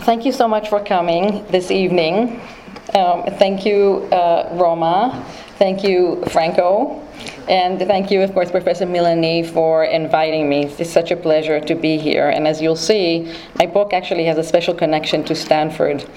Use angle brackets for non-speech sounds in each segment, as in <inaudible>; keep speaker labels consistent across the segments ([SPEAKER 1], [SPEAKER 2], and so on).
[SPEAKER 1] Thank you so much for coming this evening. Um, thank you, uh, Roma. Thank you, Franco. And thank you, of course, Professor Milani, for inviting me. It's such a pleasure to be here. And as you'll see, my book actually has a special connection to Stanford.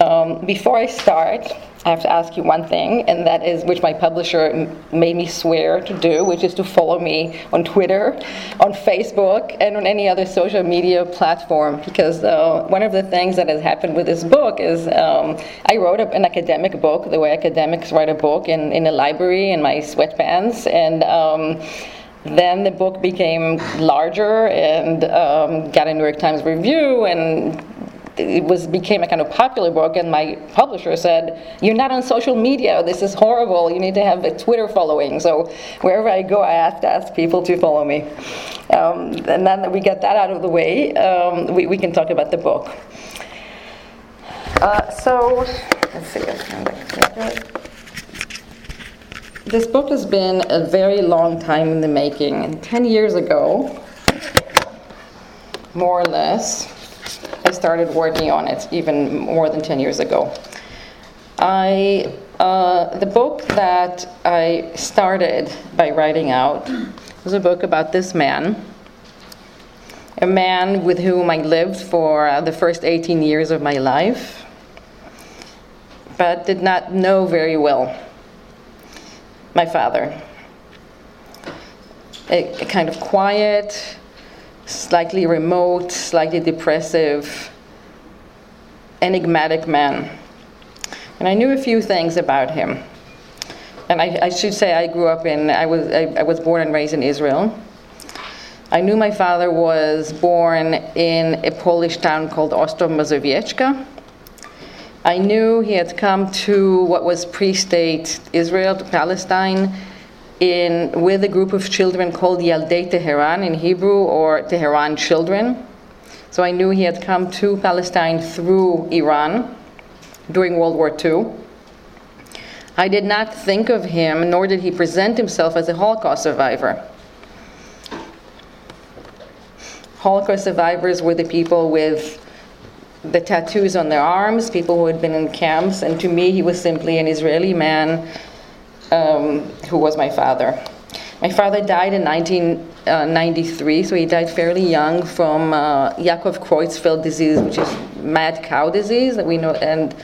[SPEAKER 1] Um, before I start, I have to ask you one thing, and that is which my publisher made me swear to do, which is to follow me on Twitter, on Facebook, and on any other social media platform. Because uh, one of the things that has happened with this book is um, I wrote an academic book, the way academics write a book, in, in a library in my sweatpants, and um, then the book became larger and um, got a New York Times review and it was became a kind of popular book and my publisher said you're not on social media. This is horrible. You need to have a twitter following. So wherever i go i have to ask people to follow me. Um, and then we get that out of the way um, we, we can talk about the book. Uh, so let's see this book has been a very long time in the making and 10 years ago more or less I started working on it even more than 10 years ago. I, uh, the book that I started by writing out was a book about this man, a man with whom I lived for uh, the first 18 years of my life, but did not know very well my father. A, a kind of quiet, slightly remote, slightly depressive, enigmatic man. And I knew a few things about him. And I, I should say I grew up in, I was, I, I, was born and raised in Israel. I knew my father was born in a Polish town called Ostrów Mazowiecka. I knew he had come to what was pre-state Israel, to Palestine, in, with a group of children called Yaldei Tehran in Hebrew, or Tehran children. So I knew he had come to Palestine through Iran during World War II. I did not think of him, nor did he present himself as a Holocaust survivor. Holocaust survivors were the people with the tattoos on their arms, people who had been in camps, and to me, he was simply an Israeli man um, who was my father. My father died in 1993, uh, so he died fairly young from uh, Yaakov Creutzfeldt disease, which is mad cow disease that we know, and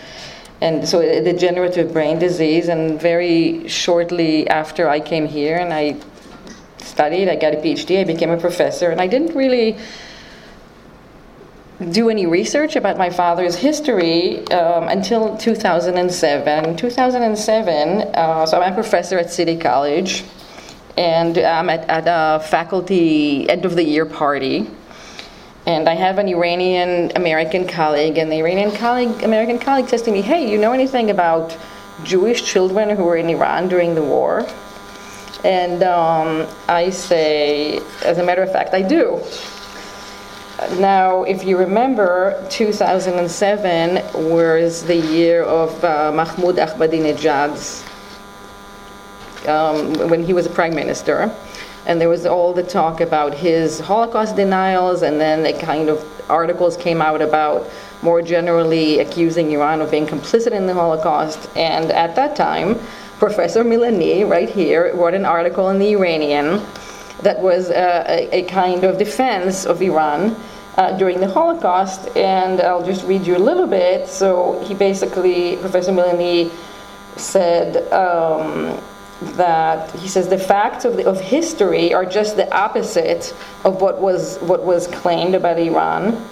[SPEAKER 1] and so a degenerative brain disease. And very shortly after I came here and I studied, I got a PhD, I became a professor, and I didn't really do any research about my father's history um, until 2007. 2007, uh, so I'm a professor at City College, and I'm at, at a faculty end of the year party. And I have an Iranian American colleague, and the Iranian colleague, American colleague says to me, Hey, you know anything about Jewish children who were in Iran during the war? And um, I say, as a matter of fact, I do. Now, if you remember, 2007 was the year of uh, Mahmoud Ahmadinejad's, um, when he was a prime minister. And there was all the talk about his Holocaust denials, and then a kind of articles came out about more generally accusing Iran of being complicit in the Holocaust. And at that time, Professor Milani, right here, wrote an article in the Iranian that was uh, a, a, kind of defense of Iran uh, during the Holocaust. And I'll just read you a little bit. So he basically, Professor Milani said um, that he says the facts of, the, of history are just the opposite of what was what was claimed about Iran.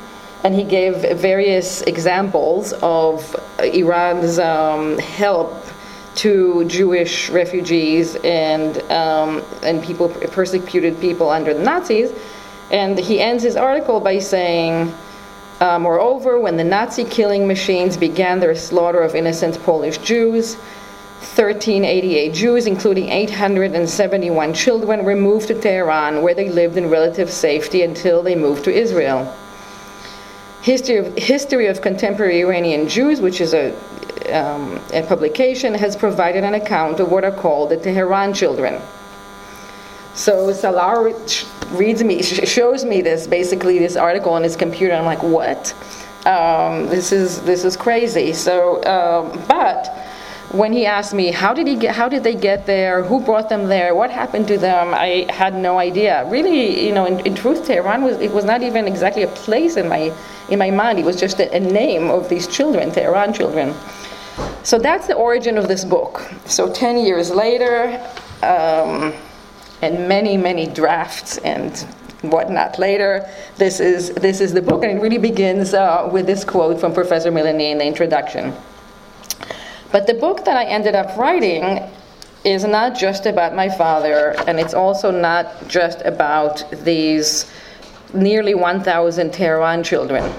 [SPEAKER 1] And he gave various examples of Iran's um, help to Jewish refugees and um, and people persecuted people under the Nazis. And he ends his article by saying, uh, Moreover, when the Nazi killing machines began their slaughter of innocent Polish Jews, 1388 Jews, including 871 children, were moved to Tehran, where they lived in relative safety until they moved to Israel. History of, History of Contemporary Iranian Jews, which is a, um, a publication, has provided an account of what are called the Tehran children. So Salar reads me, shows me this, basically this article on his computer. I'm like, what? um, this is this is crazy. So, um, but when he asked me how did he get, how did they get there, who brought them there, what happened to them, I had no idea. Really, you know, in, in truth, Tehran was it was not even exactly a place in my in my mind. It was just a, a name of these children, Tehran children. So that's the origin of this book. So ten years later. Um, and many, many drafts and whatnot later. This is, this is the book, and it really begins uh, with this quote from Professor Milani in the introduction. But the book that I ended up writing is not just about my father, and it's also not just about these nearly 1,000 Tehran children.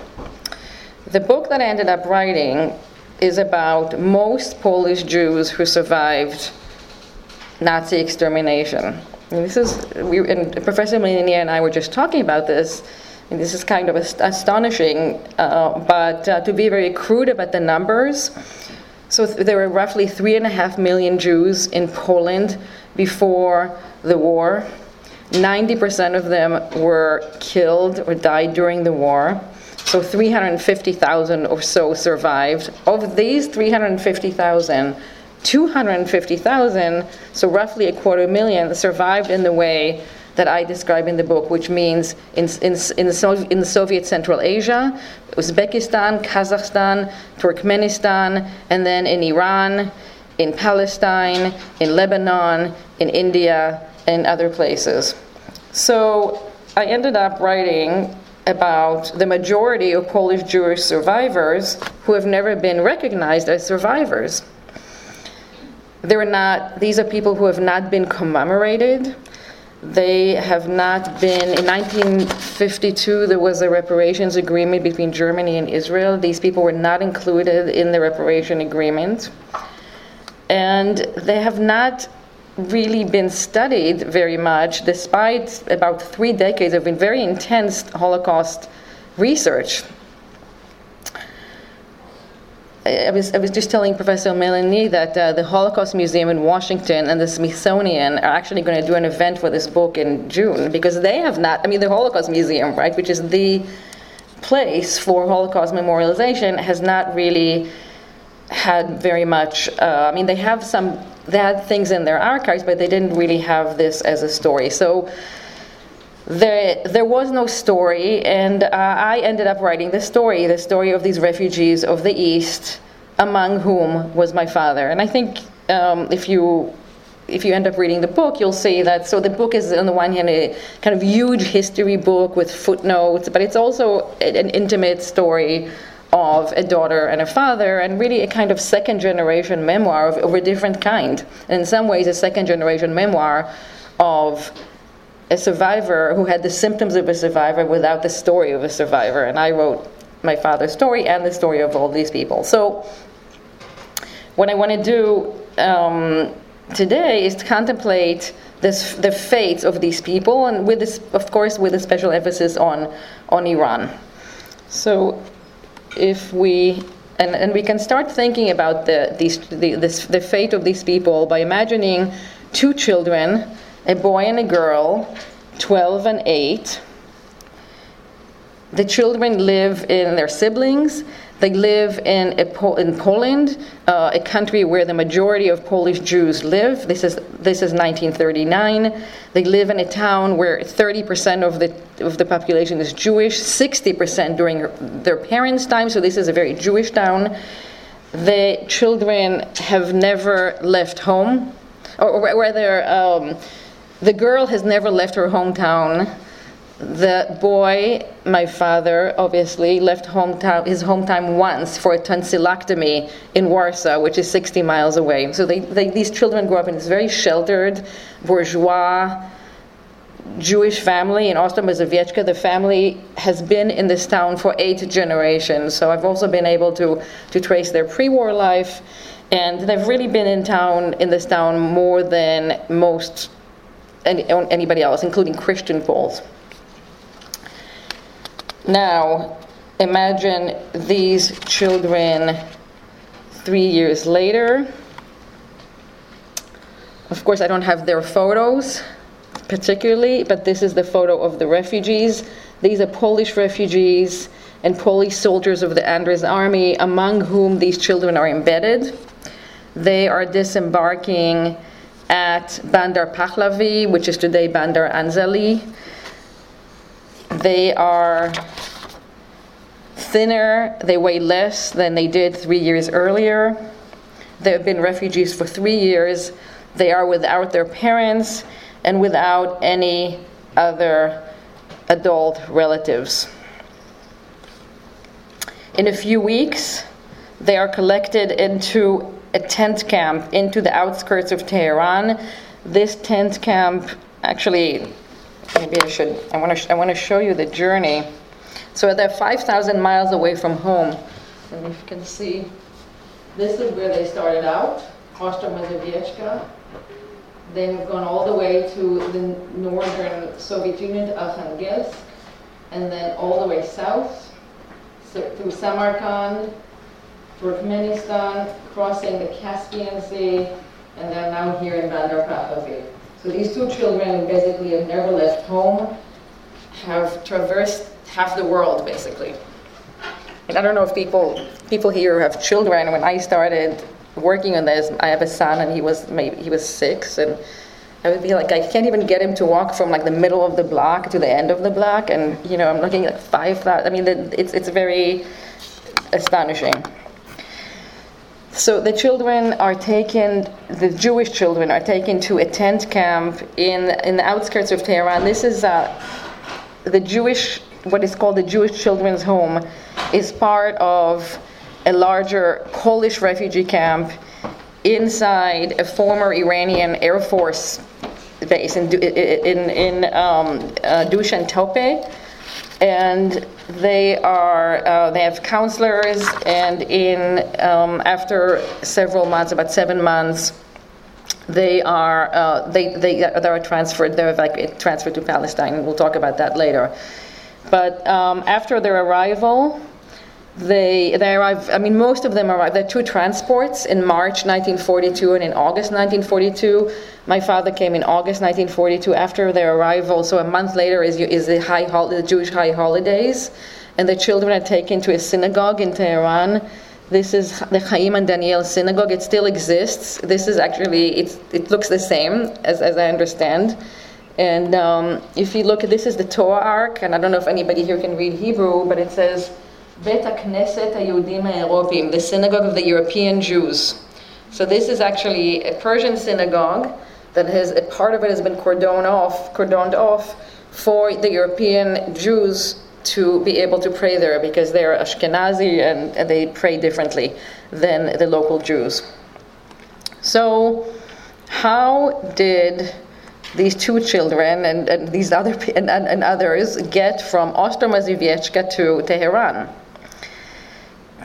[SPEAKER 1] The book that I ended up writing is about most Polish Jews who survived Nazi extermination. And this is, we, and Professor Milani and I were just talking about this, and this is kind of astonishing, uh, but uh, to be very crude about the numbers, so th- there were roughly three and a half million Jews in Poland before the war. 90% of them were killed or died during the war. So 350,000 or so survived. Of these 350,000, 250,000, so roughly a quarter million, survived in the way that I describe in the book, which means in, in, in, the, in the Soviet Central Asia, Uzbekistan, Kazakhstan, Turkmenistan, and then in Iran, in Palestine, in Lebanon, in India, and other places. So I ended up writing about the majority of Polish Jewish survivors who have never been recognized as survivors. They were not, these are people who have not been commemorated. They have not been, in 1952, there was a reparations agreement between Germany and Israel. These people were not included in the reparation agreement. And they have not really been studied very much, despite about three decades of very intense Holocaust research. I was, I was just telling Professor Milani that uh, the Holocaust Museum in Washington and the Smithsonian are actually going to do an event for this book in June because they have not, I mean, the Holocaust Museum, right, which is the place for Holocaust memorialization, has not really had very much, uh, I mean, they have some, they had things in their archives, but they didn't really have this as a story. So there, there was no story, and uh, I ended up writing the story, the story of these refugees of the East, among whom was my father. And I think um, if you if you end up reading the book, you'll see that. So the book is, on the one hand, a kind of huge history book with footnotes, but it's also an intimate story of a daughter and a father, and really a kind of second generation memoir of, of a different kind. And in some ways, a second generation memoir of a survivor who had the symptoms of a survivor without the story of a survivor. And I wrote my father's story and the story of all these people. So, what I want to do um, today is to contemplate this, the fates of these people, and with this, of course, with a special emphasis on on Iran. So, if we and, and we can start thinking about the, these, the, this, the fate of these people by imagining two children a boy and a girl, 12 and 8. The children live in their siblings. They live in, in Poland, uh, a country where the majority of Polish Jews live. This is, this is 1939. They live in a town where 30% of the, of the population is Jewish, 60% during their parents' time, so this is a very Jewish town. The children have never left home, or, or rather, um, the girl has never left her hometown. The boy, my father, obviously left hometown, his hometown once for a tonsillectomy in Warsaw, which is 60 miles away. So they, they, these children grew up in this very sheltered, bourgeois, Jewish family in Ostrów Mazowiecka. The family has been in this town for eight generations. So I've also been able to, to trace their pre-war life. And they've really been in town, in this town, more than most any, anybody else, including Christian Poles. Now, imagine these children three years later. Of course, I don't have their photos particularly, but this is the photo of the refugees. These are Polish refugees, and Polish soldiers of the Anders army, among whom these children are embedded. They are disembarking at Bandar Pahlavi, which is today Bandar Anzali. They are thinner, they weigh less than they did three years earlier. They have been refugees for three years. They are without their parents and without any other adult relatives. In a few weeks, they are collected into a tent camp into the outskirts of Tehran. This tent camp, actually, maybe I should, I want to, I want to show you the journey. So they're 5,000 miles away from home. And if you can see, this is where they started out, Ostrów Mazowiecka. They have gone all the way to the northern Soviet Union, Arkhangelsk, and then all the way south so through Samarkand, Turkmenistan, crossing the Caspian Sea, and they're now here in Bandar Pahlavi. So these two children basically have never left home, have traversed half the world basically. And I don't know if people people here have children. When I started working on this, I have a son, and he was maybe he was six, and I would be like, I can't even get him to walk from like the middle of the block to the end of the block, and you know, I'm looking at five thousand. I mean, it's it's very astonishing. So the children are taken, the Jewish children are taken to a tent camp in in the outskirts of Tehran. This is uh, the Jewish, what is called the Jewish Children's Home, is part of a larger Polish refugee camp inside a former Iranian Air Force base in, in, in um, uh, Doshan Tappeh. And they are uh, they have counselors, and in um, after several months, about seven months, they are uh, they they they are transferred. They're like transferred to Palestine. We'll talk about that later. But um, after their arrival, they, they arrived, I mean, most of them arrived. There are two transports in March 1942 and in August 1942. My father came in August 1942 after their arrival. So a month later is, is the, high hol- the Jewish high holidays. And the children are taken to a synagogue in Tehran. This is the Chaim and Daniel synagogue. It still exists. This is actually, it's, it looks the same as, as I understand. And um, if you look this is the Torah ark, and I don't know if anybody here can read Hebrew, but it says, The synagogue of the European Jews. So this is actually a Persian synagogue that has a part of it has been cordoned off, cordoned off for the European Jews to be able to pray there because they're Ashkenazi and, they pray differently than the local Jews. So, how did these two children and, and these other and, and, and others get from Ostrów Mazowiecka to Tehran?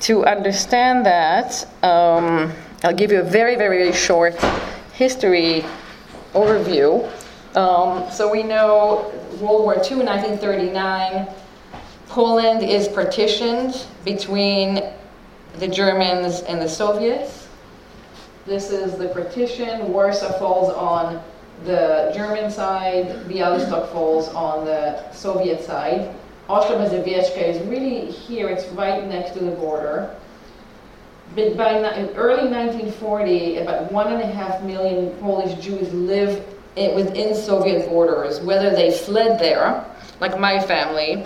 [SPEAKER 1] To understand that, um, I'll give you a very, very, very short history overview. Um, so we know World War II, 1939, Poland is partitioned between the Germans and the Soviets. This is the partition. Warsaw falls on the German side, Bialystok falls on the Soviet side. Ostrów Mazowiecka is really here, it's right next to the border. But by early 1940, about one and a half million Polish Jews live in, within Soviet borders, whether they fled there, like my family.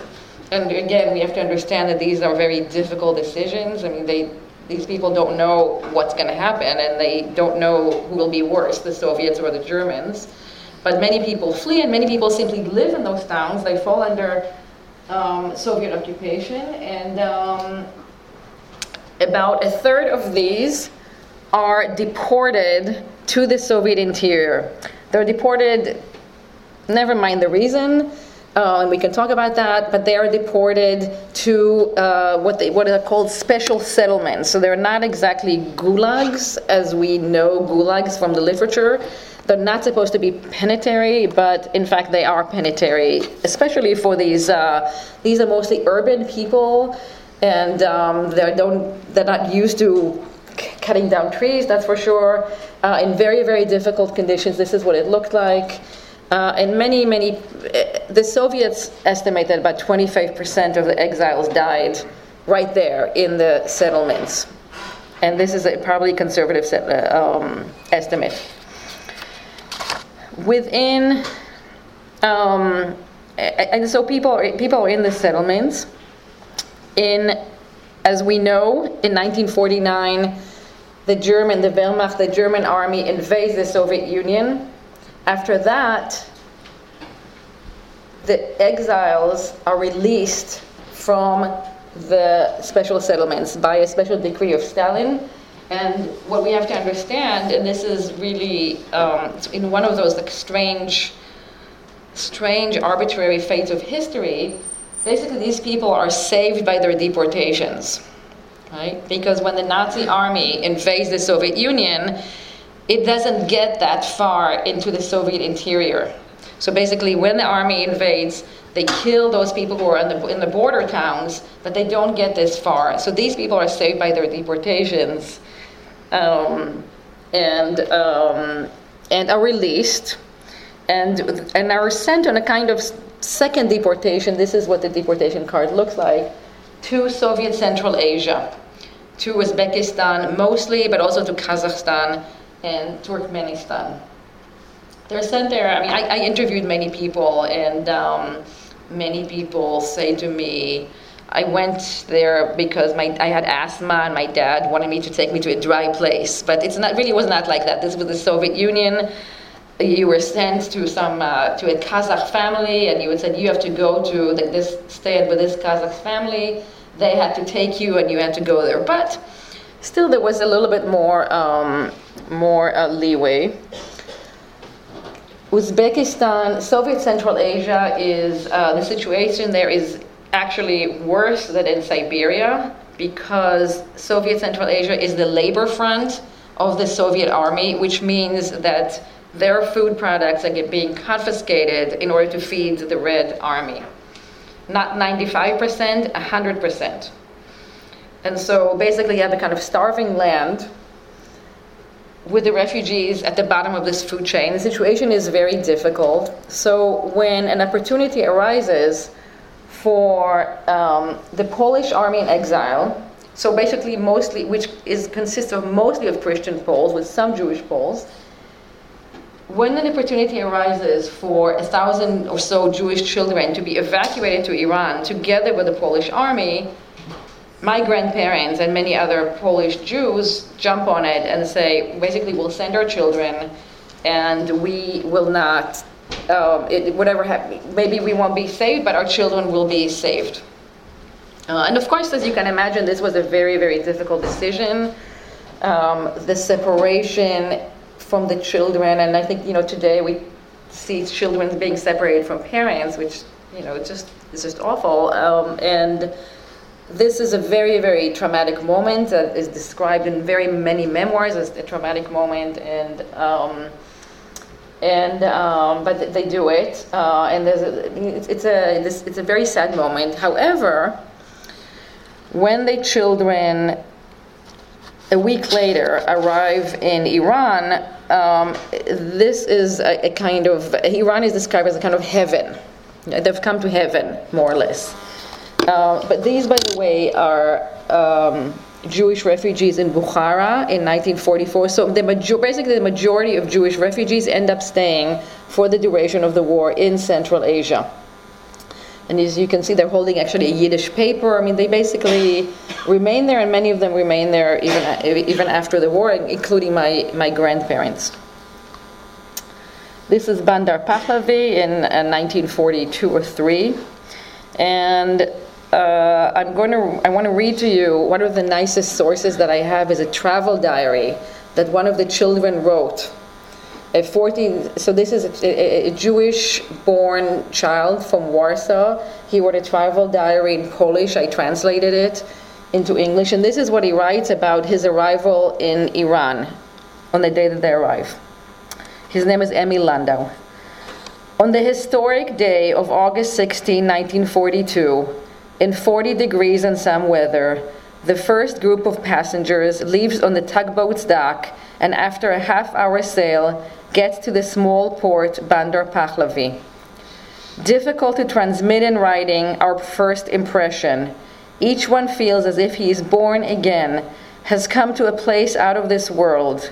[SPEAKER 1] And again, we have to understand that these are very difficult decisions. I mean, they, these people don't know what's going to happen, and they don't know who will be worse, the Soviets or the Germans. But many people flee, and many people simply live in those towns. They fall under um, Soviet occupation, and um, about a third of these are deported to the Soviet interior. They're deported, never mind the reason, uh, and we can talk about that, but they are deported to uh, what, they, what are called special settlements. So they're not exactly gulags as we know gulags from the literature. They're not supposed to be penitentiary, but in fact they are penitentiary, especially for these. Uh, these are mostly urban people, and um, they don't. They're not used to c- cutting down trees. That's for sure. Uh, in very very difficult conditions. This is what it looked like. Uh, and many, many, uh, the Soviets estimate that about 25% of the exiles died right there in the settlements. And this is a probably conservative uh, um, estimate. Within, um, and so people, people are in the settlements. In, as we know, in 1949, the German, the Wehrmacht, the German army invades the Soviet Union. After that, the exiles are released from the special settlements by a special decree of Stalin. And what we have to understand, and this is really um, in one of those like, strange, strange arbitrary fates of history, basically these people are saved by their deportations right? Because when the Nazi army invades the Soviet Union, it doesn't get that far into the Soviet interior. So basically, when the army invades, they kill those people who are in the, in the border towns, but they don't get this far. So these people are saved by their deportations um, and, um, and are released and, and are sent on a kind of second deportation. This is what the deportation card looks like to Soviet Central Asia, to Uzbekistan mostly, but also to Kazakhstan and Turkmenistan. They're sent there. I mean, I, I interviewed many people, and um, many people say to me, I went there because my, I had asthma and my dad wanted me to take me to a dry place. But it's not really was not like that. This was the Soviet Union. You were sent to some uh, to a Kazakh family, and you would say you have to go to the, this stay with this Kazakh family they had to take you and you had to go there. But still, there was a little bit more, um, more uh, leeway. Uzbekistan, Soviet Central Asia is uh, the situation there is actually worse than in Siberia because Soviet Central Asia is the labor front of the Soviet army, which means that their food products are being confiscated in order to feed the Red Army not 95%, 100%. And so basically, you have a kind of starving land with the refugees at the bottom of this food chain. The situation is very difficult. So when an opportunity arises for um, the Polish army in exile, so basically mostly, which is consists of mostly of Christian Poles with some Jewish Poles, when an opportunity arises for a thousand or so Jewish children to be evacuated to Iran together with the Polish army, my grandparents and many other Polish Jews jump on it and say, basically, we'll send our children and we will not, um, it, whatever happens, maybe we won't be saved, but our children will be saved. Uh, and of course, as you can imagine, this was a very, very difficult decision. Um, the separation from the children. And I think, you know, today we see children being separated from parents, which, you know, just is just awful. Um, and this is a very, very traumatic moment that is described in very many memoirs as a traumatic moment. And um, and um, but they do it, uh, and there's a, it's, a this, it's a very sad moment. However, when the children a week later arrive in Iran, um, this is a, a, kind of, Iran is described as a kind of heaven. They've come to heaven, more or less. Uh, but these, by the way, are um, Jewish refugees in Bukhara in 1944. So the major- basically, the majority of Jewish refugees end up staying for the duration of the war in Central Asia. And as you can see, they're holding actually a Yiddish paper. I mean, they basically remain there, and many of them remain there even, even after the war, including my, my grandparents. This is Bandar Pahlavi in uh, 1942 or 3. And uh, I'm going to, I want to read to you one of the nicest sources that I have is a travel diary that one of the children wrote a 14, so this is a, a, Jewish born child from Warsaw. He wrote a travel diary in Polish. I translated it into English. And this is what he writes about his arrival in Iran on the day that they arrive. His name is Emil Landau. On the historic day of August 16, 1942, in 40 degrees and some weather, the first group of passengers leaves on the tugboat's dock and after a half hour sail gets to the small port Bandar Pahlavi. Difficult to transmit in writing our first impression. Each one feels as if he is born again, has come to a place out of this world.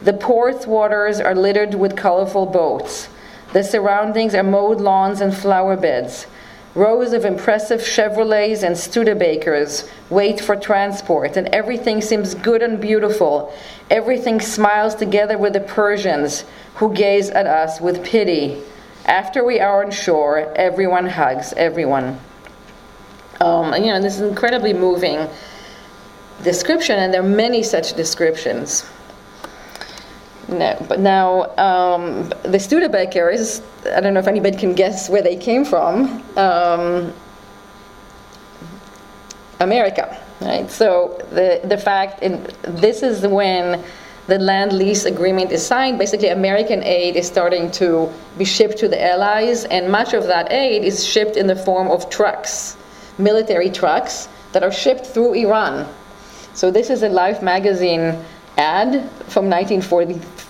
[SPEAKER 1] The port's waters are littered with colorful boats. The surroundings are mowed lawns and flower beds. Rows of impressive Chevrolets and Studebakers wait for transport, and everything seems good and beautiful. Everything smiles together with the Persians, who gaze at us with pity. After we are on shore, everyone hugs everyone. Um, you know, this is incredibly moving description, and there are many such descriptions. No, but now um, the Studebakers, I don't know if anybody can guess where they came from. Um, America, right? So the the fact, in, this is when the lend lease agreement is signed. Basically, American aid is starting to be shipped to the Allies, and much of that aid is shipped in the form of trucks, military trucks that are shipped through Iran. So this is a Life magazine ad from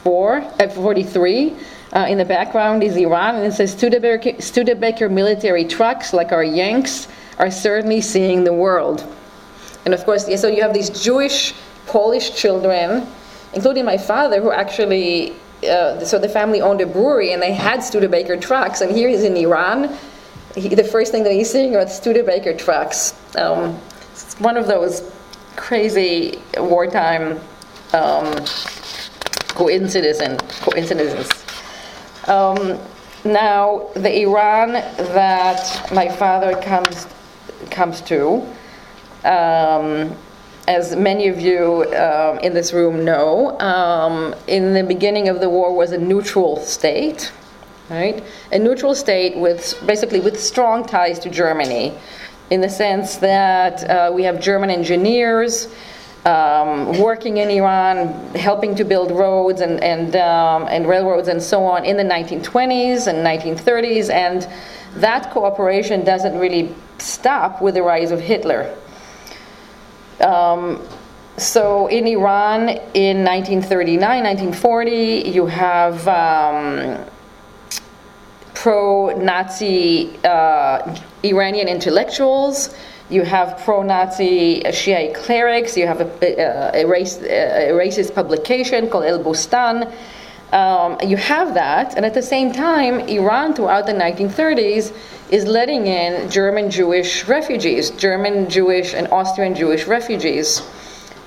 [SPEAKER 1] 1944, uh, 43. Uh, in the background is Iran, and it says Studebaker, Studebaker military trucks, like our Yanks, are certainly seeing the world. And of course, so you have these Jewish, Polish children, including my father, who actually, uh, so the family owned a brewery and they had Studebaker trucks, and here he's in Iran. He, the first thing that he's seeing are Studebaker trucks. Um, it's one of those crazy wartime um, coincidences. coincidences. Um, now, the Iran that my father comes comes to, um, as many of you uh, in this room know, um, in the beginning of the war was a neutral state, right? A neutral state with basically with strong ties to Germany, in the sense that uh, we have German engineers um, working in Iran, helping to build roads and, and, um, and railroads and so on in the 1920s and 1930s, and that cooperation doesn't really stop with the rise of Hitler. Um, so in Iran in 1939, 1940, you have um, pro Nazi uh, Iranian intellectuals you have pro-Nazi Shiite clerics. You have a, a, race, a racist publication called El Bustan. Um, you have that, and at the same time, Iran throughout the 1930s is letting in German Jewish refugees, German Jewish and Austrian Jewish refugees,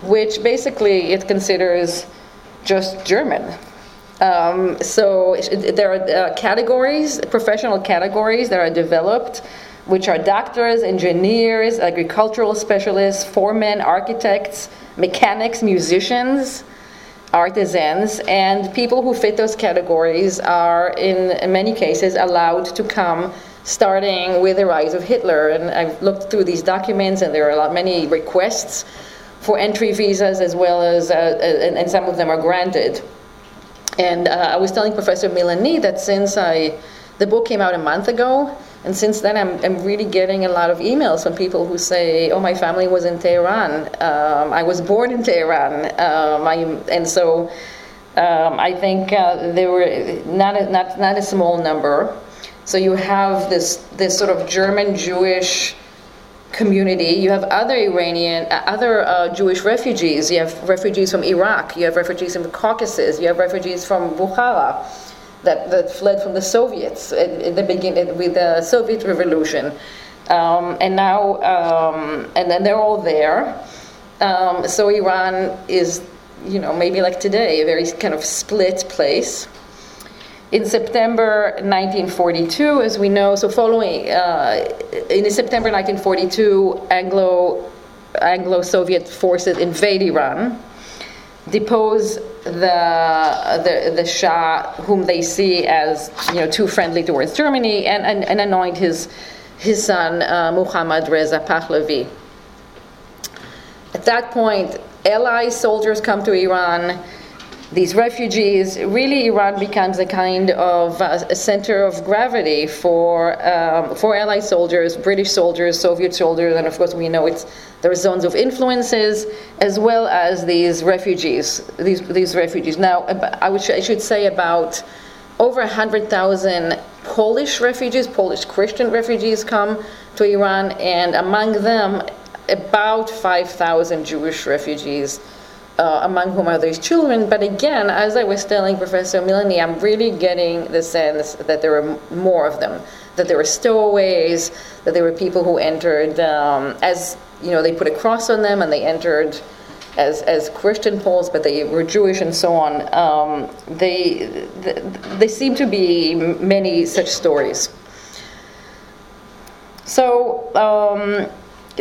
[SPEAKER 1] which basically it considers just German. Um, so there are uh, categories, professional categories that are developed which are doctors, engineers, agricultural specialists, foremen, architects, mechanics, musicians, artisans, and people who fit those categories are, in many cases, allowed to come starting with the rise of Hitler. And I've looked through these documents, and there are a lot, many requests for entry visas as well as, uh, and, and, some of them are granted. And uh, I was telling Professor Milani that since I, the book came out a month ago, and since then, I'm, I'm really getting a lot of emails from people who say, "Oh, my family was in Tehran. Um, I was born in Tehran." Um, I, and so, um, I think uh, there were not a, not not a small number. So you have this this sort of German Jewish community. You have other Iranian, uh, other uh, Jewish refugees. You have refugees from Iraq. You have refugees from the Caucasus. You have refugees from Bukhara that, that fled from the Soviets in, the beginning with the Soviet Revolution. Um, and now, um, and then they're all there. Um, so Iran is, you know, maybe like today, a very kind of split place. In September 1942, as we know, so following, uh, in September 1942, Anglo Anglo-Soviet forces invade Iran depose the, the, the Shah, whom they see as you know too friendly towards Germany, and, and, and anoint his, his son uh, Muhammad Reza Pahlavi. At that point, Allied soldiers come to Iran. These refugees, really Iran becomes a kind of uh, a center of gravity for um, for Allied soldiers, British soldiers, Soviet soldiers, and of course we know it's there are zones of influences as well as these refugees. These these refugees. Now I, would, I should say about over 100,000 Polish refugees, Polish Christian refugees come to Iran, and among them about 5,000 Jewish refugees uh, among whom are these children. But again, as I was telling Professor Milani, I'm really getting the sense that there were more of them, that there were stowaways, that there were people who entered um, as, you know, they put a cross on them and they entered as, as Christian Poles, but they were Jewish and so on. Um, they, they, they seem to be many such stories. So, um,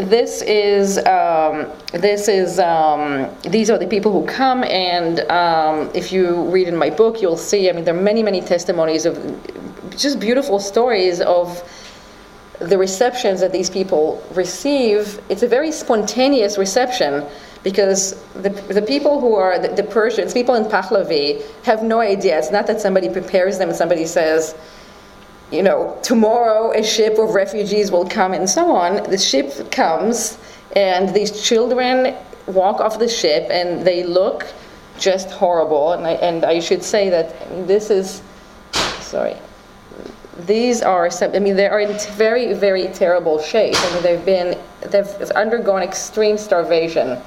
[SPEAKER 1] this is um, this is um, these are the people who come and um, if you read in my book you'll see i mean there are many many testimonies of just beautiful stories of the receptions that these people receive. It's a very spontaneous reception because the, the people who are the, the persians people in pahlavi have no idea. It's not that somebody prepares them and somebody says you know, tomorrow a ship of refugees will come and so on. The ship comes, and these children walk off the ship, and they look just horrible. And I, and I should say that this is, sorry, these are, some, I mean, they are in very, very terrible shape. I mean, they've been, they've undergone extreme starvation.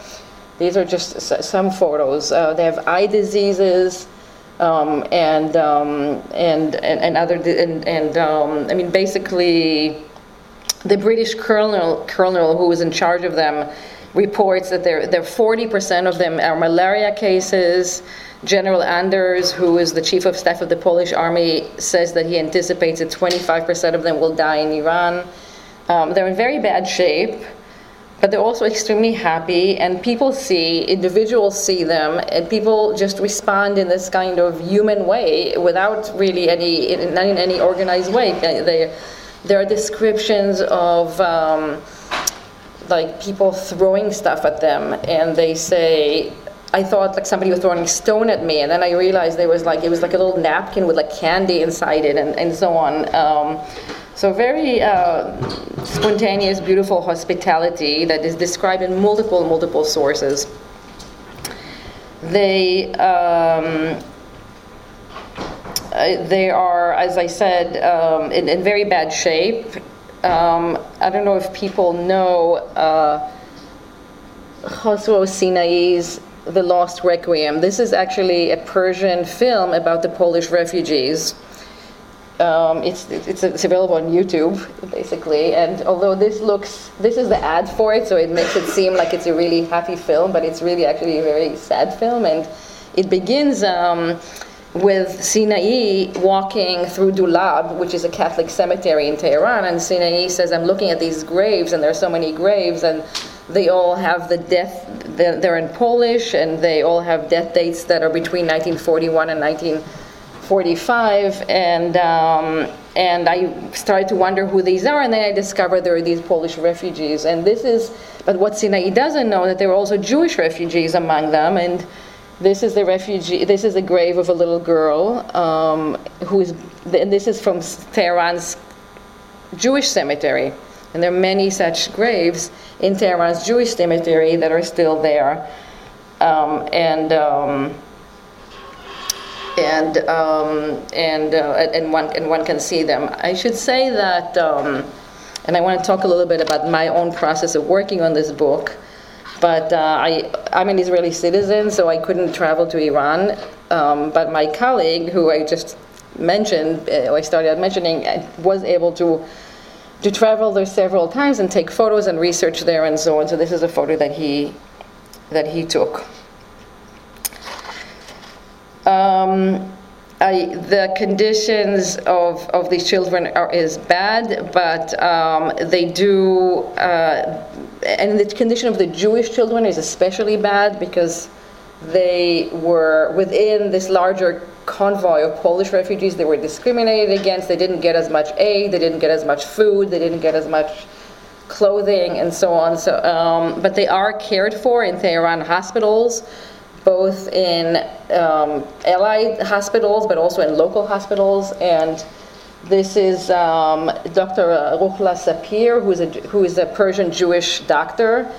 [SPEAKER 1] These are just some photos. Uh, they have eye diseases um, and, um, and, and and other and, and um, I mean basically the British colonel colonel who was in charge of them reports that there there 40% of them are malaria cases. General Anders, who is the chief of staff of the Polish army, says that he anticipates that 25% of them will die in Iran. Um, they're in very bad shape but they're also extremely happy and people see individuals see them and people just respond in this kind of human way without really any not in any organized way they, there are descriptions of um, like people throwing stuff at them and they say I thought like somebody was throwing a stone at me, and then I realized there was like it was like a little napkin with like candy inside it, and, and so on. Um, so very uh, spontaneous, beautiful hospitality that is described in multiple, multiple sources. They um, uh, they are, as I said, um, in, in, very bad shape. Um, I don't know if people know uh, Sinai's The Lost Requiem. This is actually a Persian film about the Polish refugees. Um, it's, it's, it's available on YouTube, basically. And although this looks, this is the ad for it, so it makes it seem like it's a really happy film, but it's really actually a very sad film. And it begins um, with Sinai walking through Dulab, which is a Catholic cemetery in Tehran. And Sinai says, I'm looking at these graves, and there are so many graves, and they all have the death, they're in Polish, and they all have death dates that are between 1941 and 19. 45, and um, and I started to wonder who these are, and then I discovered there are these Polish refugees, and this is. But what Sinai doesn't know that there are also Jewish refugees among them, and this is the refugee. This is the grave of a little girl um, who is, and this is from Tehran's Jewish cemetery, and there are many such graves in Tehran's Jewish cemetery that are still there, um, and. And um, and uh, and one and one can see them. I should say that, um, and I want to talk a little bit about my own process of working on this book. But uh, I, I'm an Israeli citizen, so I couldn't travel to Iran. Um, but my colleague, who I just mentioned, uh, I started mentioning, uh, was able to to travel there several times and take photos and research there and so on. So this is a photo that he that he took. Um, I, the conditions of, of these children are, is bad, but um, they do, uh, and the condition of the Jewish children is especially bad because they were within this larger convoy of Polish refugees. They were discriminated against. They didn't get as much aid. They didn't get as much food. They didn't get as much clothing and so on. So, um, but they are cared for in Tehran hospitals both in um, allied hospitals but also in local hospitals. And this is um, Dr. Ruhollah Sapir, who is a, who is a Persian Jewish doctor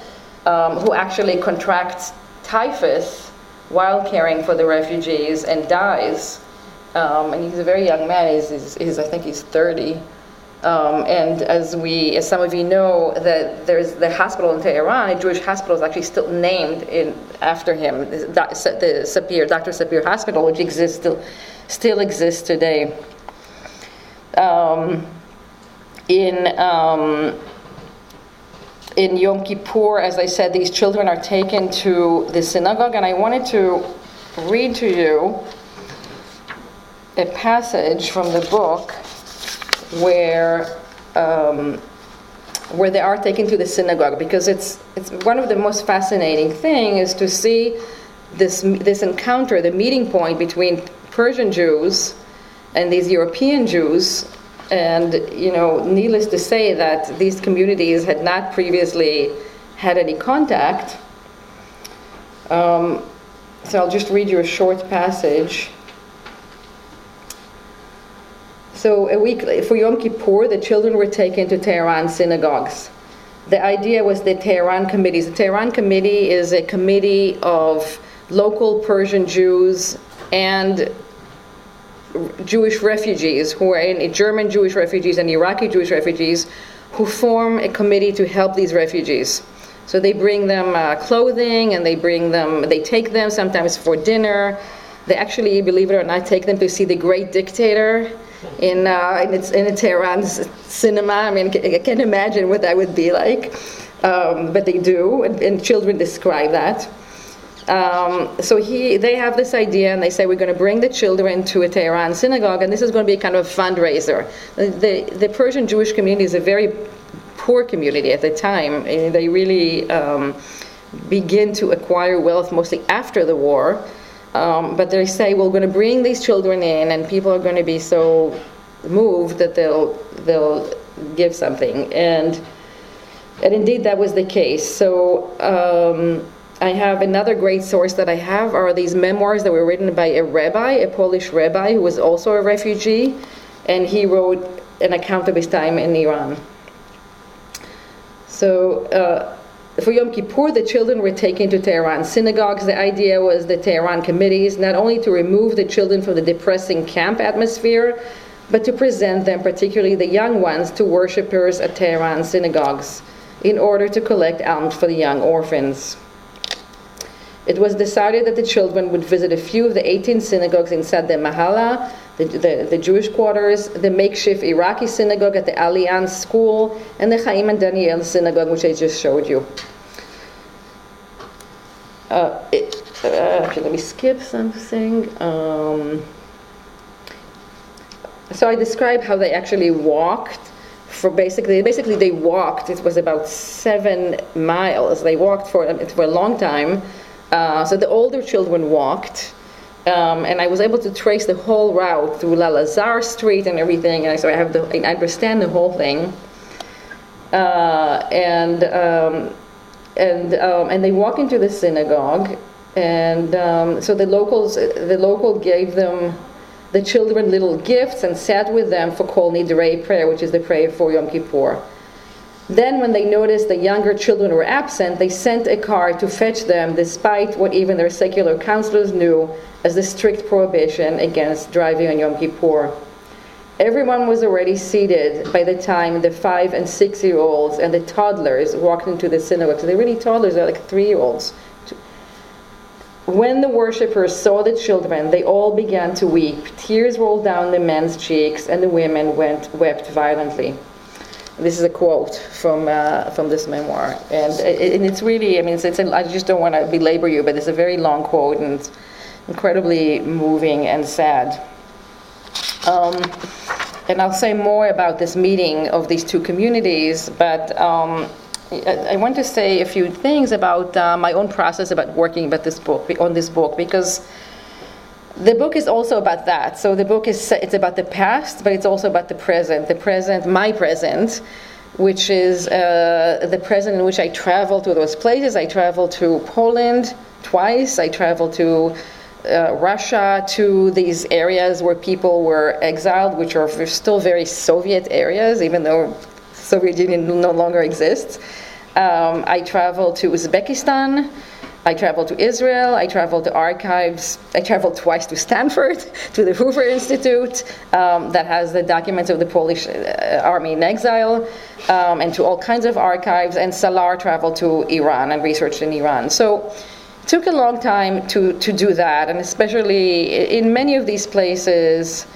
[SPEAKER 1] um, who actually contracts typhus while caring for the refugees and dies. Um, and he's a very young man. He's, he's, he's I think he's 30. Um, and as we, as some of you know, that there's the hospital in Tehran, a Jewish hospital, is actually still named in after him, the, the Sapir, Dr. Sapir Hospital, which exists still, still exists today. Um, in um, in Yom Kippur, as I said, these children are taken to the synagogue, and I wanted to read to you a passage from the book where um, where they are taken to the synagogue because it's it's one of the most fascinating things is to see this this encounter, the meeting point between Persian Jews and these European Jews. And you know, needless to say that these communities had not previously had any contact. Um, so I'll just read you a short passage. So a week for Yom Kippur, the children were taken to Tehran synagogues. The idea was the Tehran committees. The Tehran committee is a committee of local Persian Jews and Jewish refugees who are in German Jewish refugees and Iraqi Jewish refugees who form a committee to help these refugees. So they bring them uh, clothing and they bring them, they take them sometimes for dinner. They actually, believe it or not, take them to see the great dictator in, uh, in, its, in a Tehran cinema. I mean, I can't imagine what that would be like, um, but they do, and, and children describe that. Um, so he, they have this idea, and they say we're going to bring the children to a Tehran synagogue, and this is going to be kind of a fundraiser. The, the Persian Jewish community is a very poor community at the time, and they really um, begin to acquire wealth mostly after the war. Um, but they say we're going to bring these children in, and people are going to be so moved that they'll they'll give something, and and indeed that was the case. So. Um, I have another great source that I have are these memoirs that were written by a rabbi, a Polish rabbi who was also a refugee, and he wrote an account of his time in Iran. So uh, for Yom Kippur, the children were taken to Tehran synagogues. The idea was the Tehran committees not only to remove the children from the depressing camp atmosphere, but to present them, particularly the young ones, to worshippers at Tehran synagogues in order to collect alms for the young orphans. It was decided that the children would visit a few of the 18 synagogues inside the Mahala, the, the, the, Jewish quarters, the makeshift Iraqi synagogue at the Alliance School, and the Chaim and Daniel synagogue, which I just showed you. Uh, it, uh, actually, let me skip something. Um, so I describe how they actually walked. For basically, basically they walked. It was about seven miles. They walked for for a long time. Uh, so the older children walked. Um, and I was able to trace the whole route through Lalazar Street and everything, and so I have the, I understand the whole thing. Uh, and um, and um, and they walk into the synagogue, and um, so the locals, the local gave them, the children little gifts and sat with them for Kol Nidrei prayer, which is the prayer for Yom Kippur. Then, when they noticed the younger children were absent, they sent a car to fetch them, despite what even their secular counselors knew as the strict prohibition against driving on Yom Kippur. Everyone was already seated by the time the five and six year olds and the toddlers walked into the synagogue. So they're really toddlers, they're like three year olds. When the worshippers saw the children, they all began to weep. Tears rolled down the men's cheeks, and the women went, wept violently. This is a quote from uh, from this memoir, and, and it's really, I mean, it's, it's a, I just don't want to belabor you, but it's a very long quote, and incredibly moving and sad. Um, and I'll say more about this meeting of these two communities, but um, I want to say a few things about uh, my own process about working about this book on this book because the book is also about that. So the book is it's about the past, but it's also about the present. The present, my present, which is uh, the present in which I traveled to those places. I traveled to Poland twice. I traveled to uh, Russia, to these areas where people were exiled, which are still very Soviet areas, even though Soviet Union no longer exists. Um, I traveled to Uzbekistan. I traveled to Israel. I traveled to archives. I traveled twice to Stanford, <laughs> to the Hoover Institute, um, that has the documents of the Polish uh, army in exile, um, and to all kinds of archives. And Salar traveled to Iran and researched in Iran. So it took a long time to, to do that, and especially in many of these places.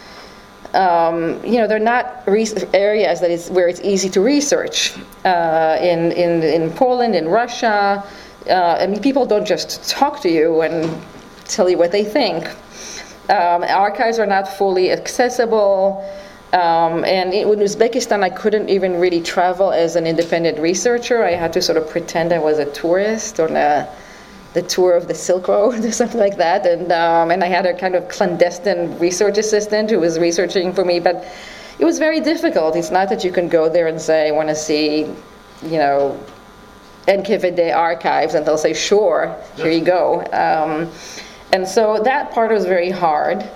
[SPEAKER 1] Um, you know, they're not areas that is where it's easy to research. Uh, in, in, in Poland, in Russia, uh, I mean, people don't just talk to you and tell you what they think. Um, archives are not fully accessible. Um, and in Uzbekistan, I couldn't even really travel as an independent researcher. I had to sort of pretend I was a tourist on a, the tour of the Silk Road <laughs> or something like that. And, um, and I had a kind of clandestine research assistant who was researching for me. But it was very difficult. It's not that you can go there and say, I want to see, you know, NKVD archives, and they'll say, sure, here you go. Um, and so that part was very hard.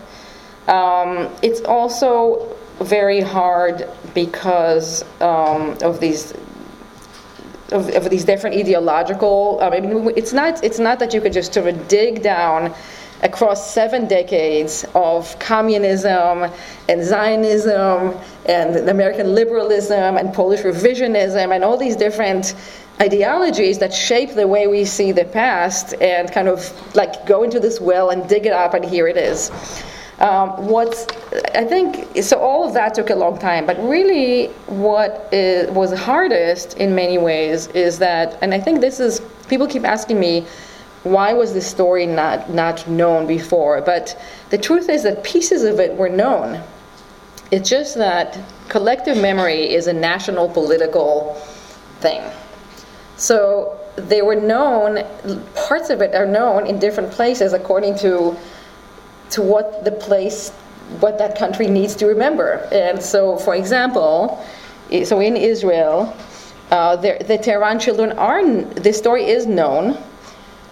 [SPEAKER 1] Um, it's also very hard because um, of these of, of, these different ideological. I mean, it's not it's not that you could just sort of dig down across seven decades of communism and Zionism and American liberalism and Polish revisionism and all these different ideologies that shape the way we see the past and kind of like go into this well and dig it up and here it is. Um, what's I think so all of that took a long time, but really what is, was hardest in many ways is that, and I think this is people keep asking me why was this story not not known before, but the truth is that pieces of it were known. It's just that collective memory is a national political thing. So they were known, parts of it are known in different places according to, to what the place, what that country needs to remember. And so, for example, so in Israel, uh, the, the Tehran children are, this story is known,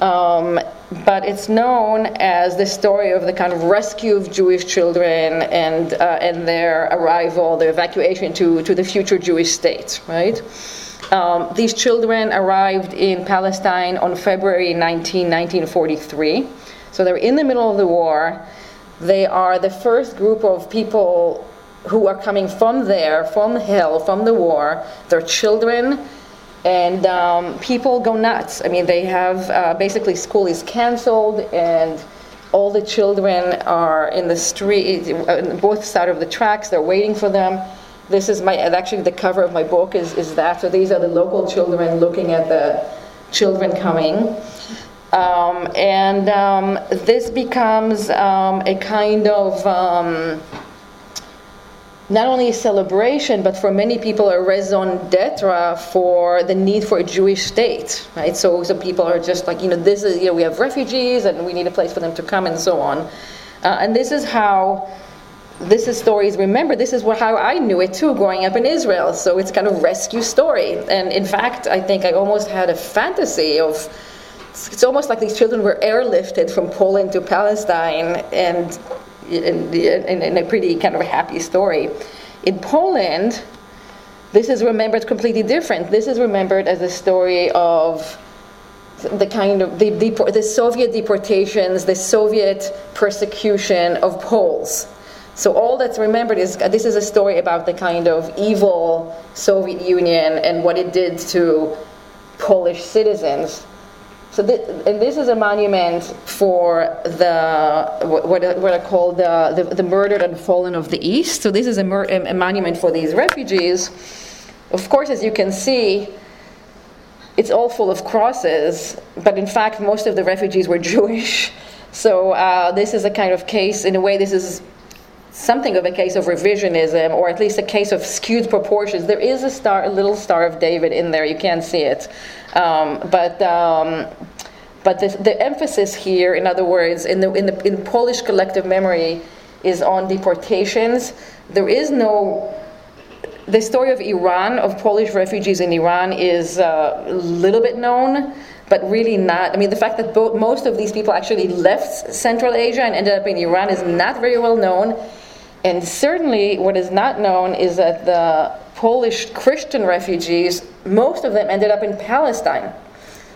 [SPEAKER 1] um, but it's known as the story of the kind of rescue of Jewish children and, uh, and their arrival, their evacuation to, to the future Jewish state, right? Um, these children arrived in Palestine on February 19, 1943. So they're in the middle of the war. They are the first group of people who are coming from there, from hell, from the war. They're children, and um, people go nuts. I mean, they have uh, basically school is canceled, and all the children are in the street, on both sides of the tracks. They're waiting for them this is my, actually the cover of my book is, is that. So these are the local children looking at the children coming. Um, and um, this becomes um, a kind of um, not only a celebration, but for many people a raison d'etre for the need for a Jewish state, right? So some people are just like, you know, this is, you know, we have refugees and we need a place for them to come and so on. Uh, and this is how this is stories remember this is what, how i knew it too growing up in israel. So it's kind of rescue story. And in fact i think i almost had a fantasy of it's almost like these children were airlifted from poland to palestine and in a pretty kind of happy story. In poland this is remembered completely different. This is remembered as a story of the kind of the, the, the soviet deportations the soviet persecution of poles so all that's remembered is this is a story about the kind of evil Soviet Union and what it did to Polish citizens. So th- and this is a monument for the what, what are called the, the, the, murdered and fallen of the East. So this is a, mur- a monument for these refugees. Of course, as you can see, it's all full of crosses, but in fact, most of the refugees were <laughs> Jewish. So uh, this is a kind of case, in a way, this is something of a case of revisionism, or at least a case of skewed proportions. There is a star, a little star of David in there. You can't see it, um, but. Um, but the, the, emphasis here, in other words, in the, in the in Polish collective memory, is on deportations. There is no the story of Iran, of Polish refugees in Iran, is uh, a little bit known, but really not. I mean, the fact that most of these people actually left Central Asia and ended up in Iran is not very well known. And certainly, what is not known is that the Polish Christian refugees, most of them ended up in Palestine.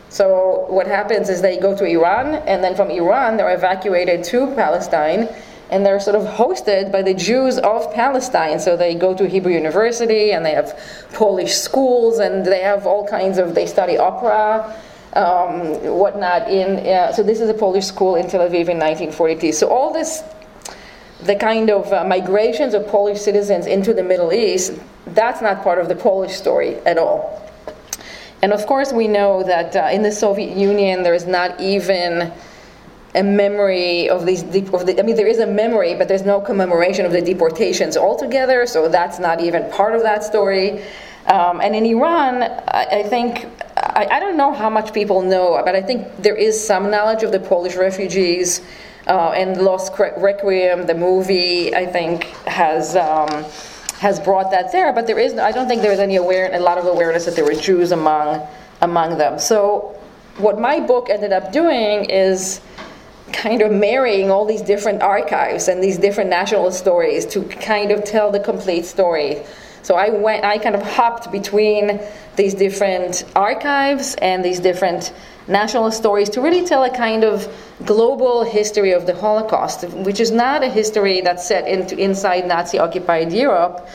[SPEAKER 1] So, what happens is they go to Iran, and then from Iran, they're evacuated to Palestine and they're sort of hosted by the Jews of Palestine. So they go to Hebrew University and they have Polish schools and they have all kinds of, they study opera, um, whatnot. In uh, So this is a Polish school in Tel Aviv in 1942. So all this, the kind of uh, migrations of Polish citizens into the Middle East, that's not part of the Polish story at all. And of course, we know that uh, in the Soviet Union, there is not even a memory of these of the, I mean, there is a memory, but there's no commemoration of the deportations altogether, so that's not even part of that story. Um, and in Iran, I, I think, I, I, don't know how much people know, but I think there is some knowledge of the Polish refugees. Uh, and Lost Requiem, the movie, I think, has. Um, has brought that there, but there is I don't think there is any aware a lot of awareness that there were Jews among among them. So what my book ended up doing is kind of marrying all these different archives and these different national stories to kind of tell the complete story. So I went, I kind of hopped between these different archives and these different national stories to really tell a kind of global history of the Holocaust, which is not a history that's set into inside Nazi-occupied Europe,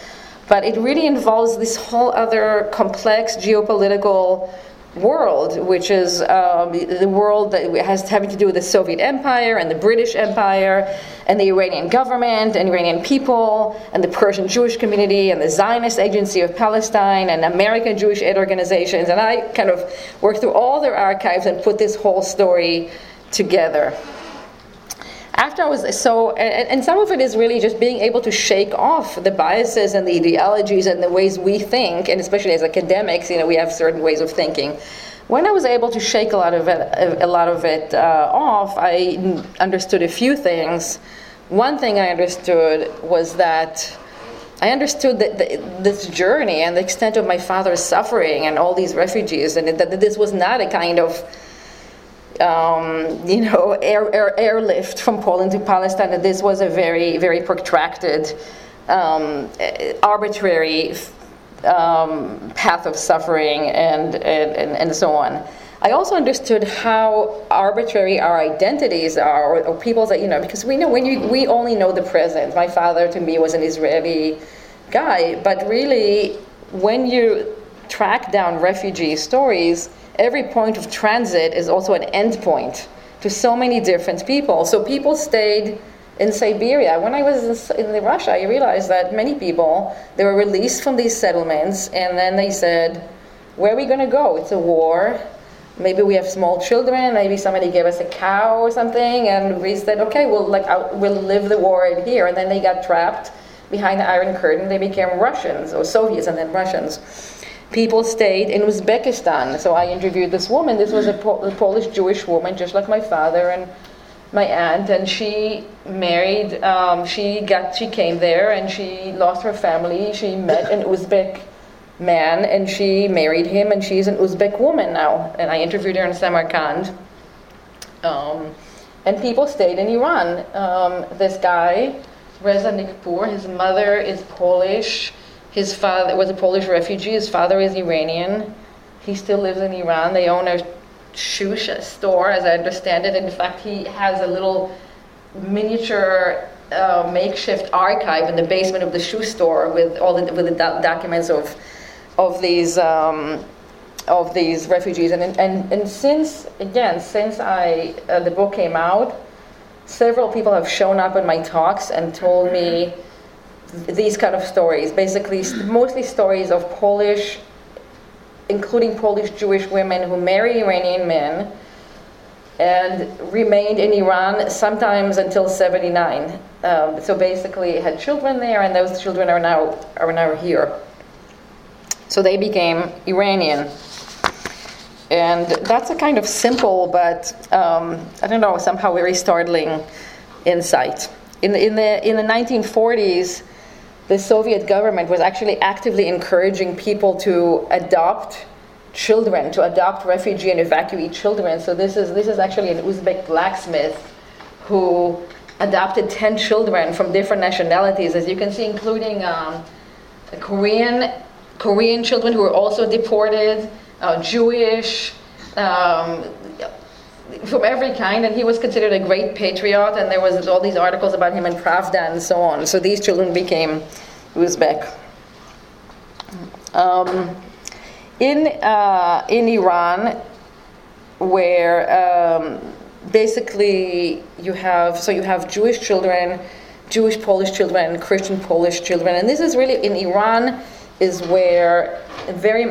[SPEAKER 1] but it really involves this whole other complex geopolitical world, which is um, the world that has having to do with the Soviet Empire and the British Empire and the Iranian government and Iranian people and the Persian Jewish community and the Zionist Agency of Palestine and American Jewish aid organizations. And I kind of worked through all their archives and put this whole story together after I was so, and, and, some of it is really just being able to shake off the biases and the ideologies and the ways we think, and especially as academics, you know, we have certain ways of thinking. When I was able to shake a lot of it, a lot of it uh, off, I understood a few things. One thing I understood was that I understood that this journey and the extent of my father's suffering and all these refugees, and that this was not a kind of um, you know, air, air, airlift from Poland to Palestine, that this was a very, very protracted, um, arbitrary um, path of suffering and, and, and, so on. I also understood how arbitrary our identities are, or, or people's, you know, because we know when you, we only know the present. My father, to me, was an Israeli guy, but really, when you track down refugee stories, every point of transit is also an end point to so many different people. So people stayed in Siberia. When I was in Russia, I realized that many people they were released from these settlements, and then they said, "Where are we going to go? It's a war. Maybe we have small children. Maybe somebody gave us a cow or something." And we said, "Okay, we'll like we'll live the war in here." And then they got trapped behind the Iron Curtain. They became Russians or Soviets, and then Russians people stayed in Uzbekistan. So I interviewed this woman. This was a, po- a, Polish Jewish woman, just like my father and my aunt, and she married. Um, she got. She came there, and she lost her family. She met an Uzbek man, and she married him, and she's an Uzbek woman now. And I interviewed her in Samarkand. Um, and people stayed in Iran. Um, this guy, Reza Nikpour, his mother is Polish his father was a Polish refugee. His father is Iranian. He still lives in Iran. They own a shoe store, as I understand it. In fact, he has a little miniature uh, makeshift archive in the basement of the shoe store with all the, with the do- documents of of these um, of these refugees. And, and and since again, since I uh, the book came out, several people have shown up in my talks and told me these kind of stories, basically mostly stories of Polish, including Polish Jewish women who marry Iranian men and remained in Iran sometimes until 79. Um, so basically had children there and those children are now, are now here. So they became Iranian. And that's a kind of simple but, um, I don't know, somehow very startling insight. In the, in the, in the 1940s, the Soviet government was actually actively encouraging people to adopt children, to adopt refugee and evacuee children. So this is this is actually an Uzbek blacksmith who adopted 10 children from different nationalities, as you can see, including um, Korean, Korean children who were also deported, uh, Jewish, um, from every kind, and he was considered a great patriot, and there was all these articles about him in Pravda and so on. So these children became Uzbek. Um, in, uh, in Iran, where um, basically you have, so you have Jewish children, Jewish Polish children, Christian Polish children, and this is really, in Iran, is where very,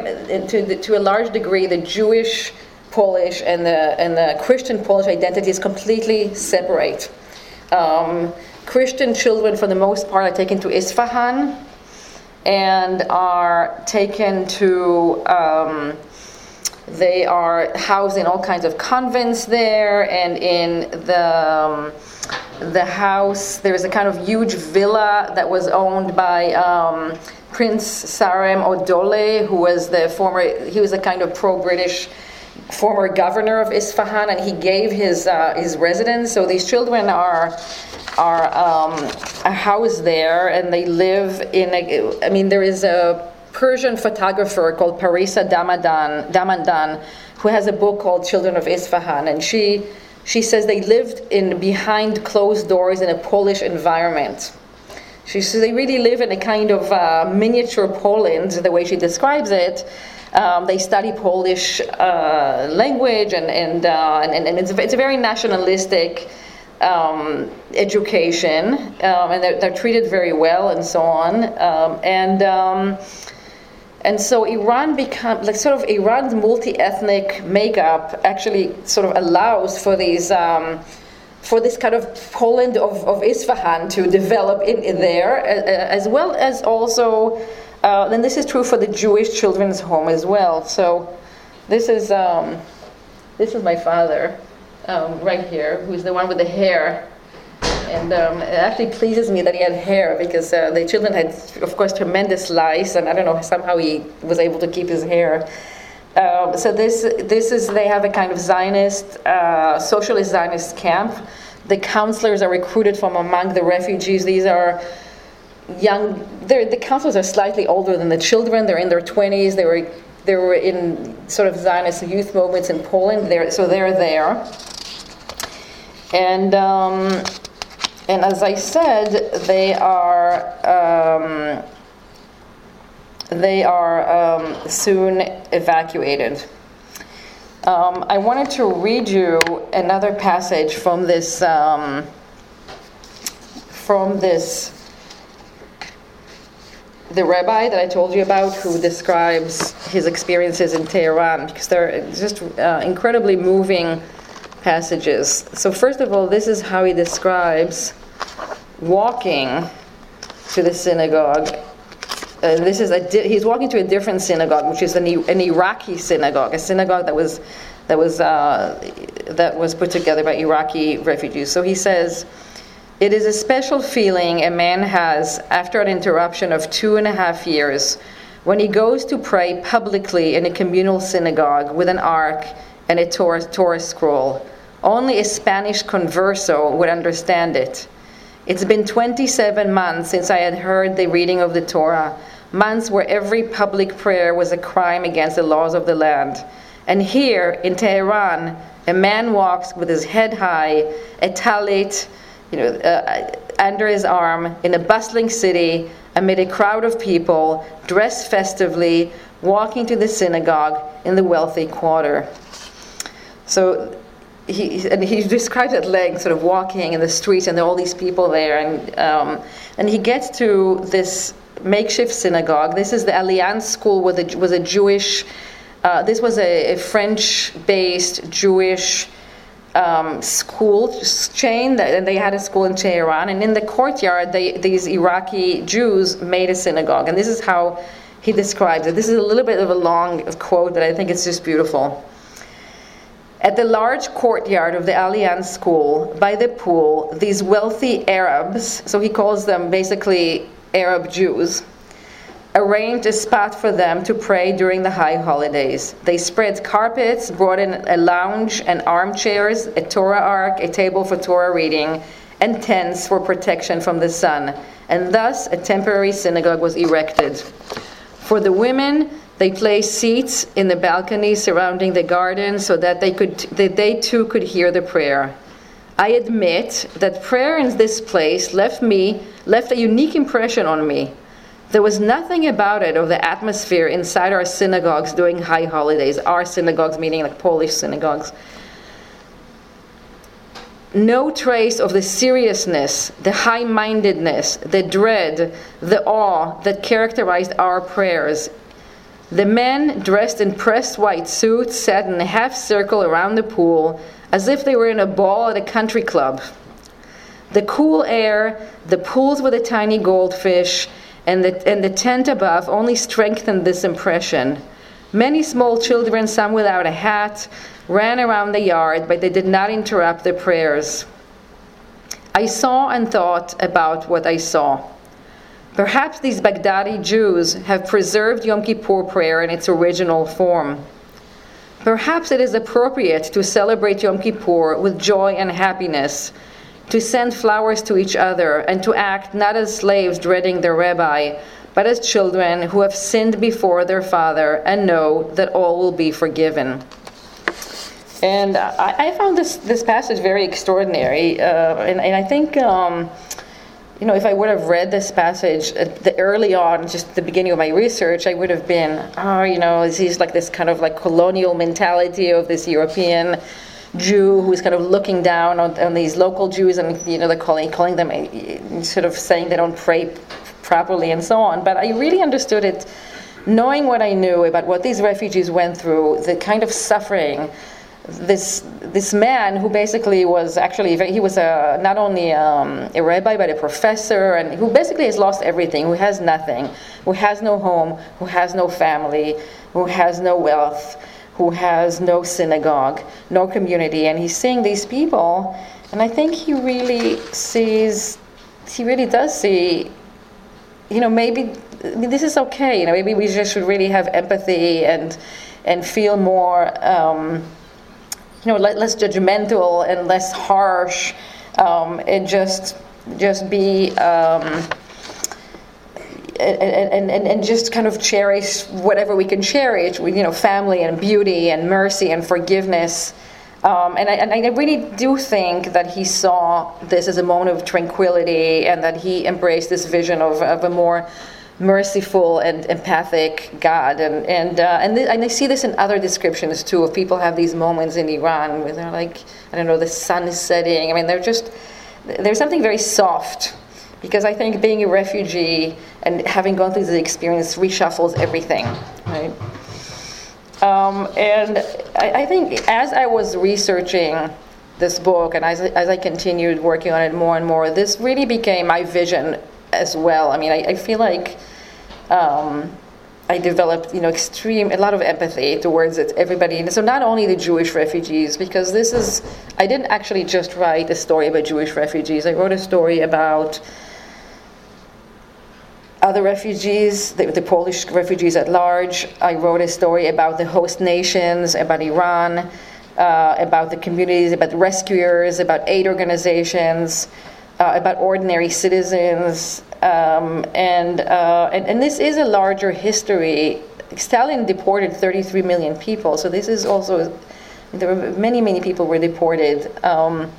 [SPEAKER 1] to, the, to a large degree, the Jewish Polish and the, and the Christian Polish identity is completely separate. Um, Christian children, for the most part, are taken to Isfahan and are taken to, um, they are housed in all kinds of convents there, and in the, um, the house, there's a kind of huge villa that was owned by um, Prince Sarem Odole, who was the former, he was a kind of pro British former governor of Isfahan, and he gave his uh, his residence. So these children are are um, housed there, and they live in. A, I mean, there is a Persian photographer called Parisa Damadan Damandan who has a book called Children of Isfahan, and she she says they lived in behind closed doors in a Polish environment. She says they really live in a kind of uh, miniature Poland, the way she describes it. Um, they study Polish uh, language, and and, uh, and, and it's, it's a very nationalistic um, education, um, and they're, they're, treated very well, and so on. Um, and um, and so Iran become like sort of Iran's multi-ethnic makeup actually sort of allows for these um, for this kind of Poland of, of Isfahan to develop in, in there, as well as also uh, and this is true for the Jewish children's home as well. So this is um, this is my father um, right here, who's the one with the hair. And um, it actually pleases me that he had hair because uh, the children had, of course, tremendous lice, and I don't know somehow he was able to keep his hair. Uh, so this this is they have a kind of Zionist, uh, socialist Zionist camp. The counselors are recruited from among the refugees. These are young, the counselors are slightly older than the children. They're in their 20s. They were, they were in sort of Zionist youth movements in Poland. So they're there. And, um, and as I said, they are, um, they are um, soon evacuated. Um, I wanted to read you another passage from this, um, from this the rabbi that I told you about who describes his experiences in Tehran because they're just uh, incredibly moving passages. So, first of all, this is how he describes walking to the synagogue. And this is a di- he's walking to a different synagogue, which is an, an Iraqi synagogue, a synagogue that was that was uh, that was put together by Iraqi refugees. So he says. It is a special feeling a man has after an interruption of two and a half years when he goes to pray publicly in a communal synagogue with an ark and a Torah, Torah scroll. Only a Spanish converso would understand it. It's been 27 months since I had heard the reading of the Torah, months where every public prayer was a crime against the laws of the land. And here in Tehran, a man walks with his head high, a talit, you know, uh, under his arm in a bustling city amid a crowd of people dressed festively, walking to the synagogue in the wealthy quarter. So he, and he describes at length sort of walking in the streets and there are all these people there and, um, and he gets to this makeshift synagogue this is the alliance school was a, was a jewish uh, this was a, a french-based jewish um, school chain, and they had a school in Tehran. And in the courtyard, they, these Iraqi Jews made a synagogue. And this is how he describes it. This is a little bit of a long quote, but I think it's just beautiful. At the large courtyard of the Alliance School, by the pool, these wealthy Arabs, so he calls them basically Arab Jews, arranged a spot for them to pray during the high holidays. They spread carpets, brought in a lounge and armchairs, a Torah ark, a table for Torah reading, and tents for protection from the sun. And thus a temporary synagogue was erected. For the women, they placed seats in the balconies surrounding the garden so that they could that they too could hear the prayer. I admit that prayer in this place left me left a unique impression on me. There was nothing about it or the atmosphere inside our synagogues during high holidays, our synagogues meaning like Polish synagogues. No trace of the seriousness, the high mindedness, the dread, the awe that characterized our prayers. The men, dressed in pressed white suits, sat in a half circle around the pool as if they were in a ball at a country club. The cool air, the pools with a tiny goldfish, and the, and the tent above only strengthened this impression. Many small children, some without a hat, ran around the yard, but they did not interrupt the prayers. I saw and thought about what I saw. Perhaps these Baghdadi Jews have preserved Yom Kippur prayer in its original form. Perhaps it is appropriate to celebrate Yom Kippur with joy and happiness to send flowers to each other, and to act not as slaves dreading their rabbi, but as children who have sinned before their father and know that all will be forgiven. And I, I found this, this passage very extraordinary, uh, and, and, I think. Um, you know, if I would have read this passage the early on, just the beginning of my research, I would have been, oh, you know, he's like this kind of like colonial mentality of this European Jew who's kind of looking down on, on these local Jews and you know they're calling calling them sort of saying they don't pray properly and so on. But I really understood it, knowing what I knew about what these refugees went through, the kind of suffering. This this man who basically was actually he was a not only um, a rabbi but a professor and who basically has lost everything, who has nothing, who has no home, who has no family, who has no wealth who has no synagogue, no community, and he's seeing these people, and I think he really sees, he really does see, you know, maybe I mean, this is okay. You know, maybe we just should really have empathy and and feel more, um, you know, less judgmental and less harsh, um, and just just be. Um, and, and, and just kind of cherish whatever we can cherish, you know, family and beauty and mercy and forgiveness. Um, and, I, and, I, really do think that he saw this as a moment of tranquility and that he embraced this vision of, of a more merciful and empathic God. And, and, uh, and, th- and I see this in other descriptions too, of people have these moments in Iran where they're like, I don't know, the sun is setting. I mean, they're just, there's something very soft because I think being a refugee and having gone through the experience reshuffles everything, right? Um, and I, I, think as I was researching this book and as, as I continued working on it more and more, this really became my vision as well. I mean, I, I feel like um, I developed, you know, extreme, a lot of empathy towards it, everybody. And so not only the Jewish refugees, because this is, I didn't actually just write a story about Jewish refugees. I wrote a story about other refugees, the, the, Polish refugees at large. I wrote a story about the host nations, about Iran, uh, about the communities, about rescuers, about aid organizations, uh, about ordinary citizens. Um, and, uh, and, and this is a larger history. Stalin deported 33 million people, so this is also, there were many, many people were deported. Um,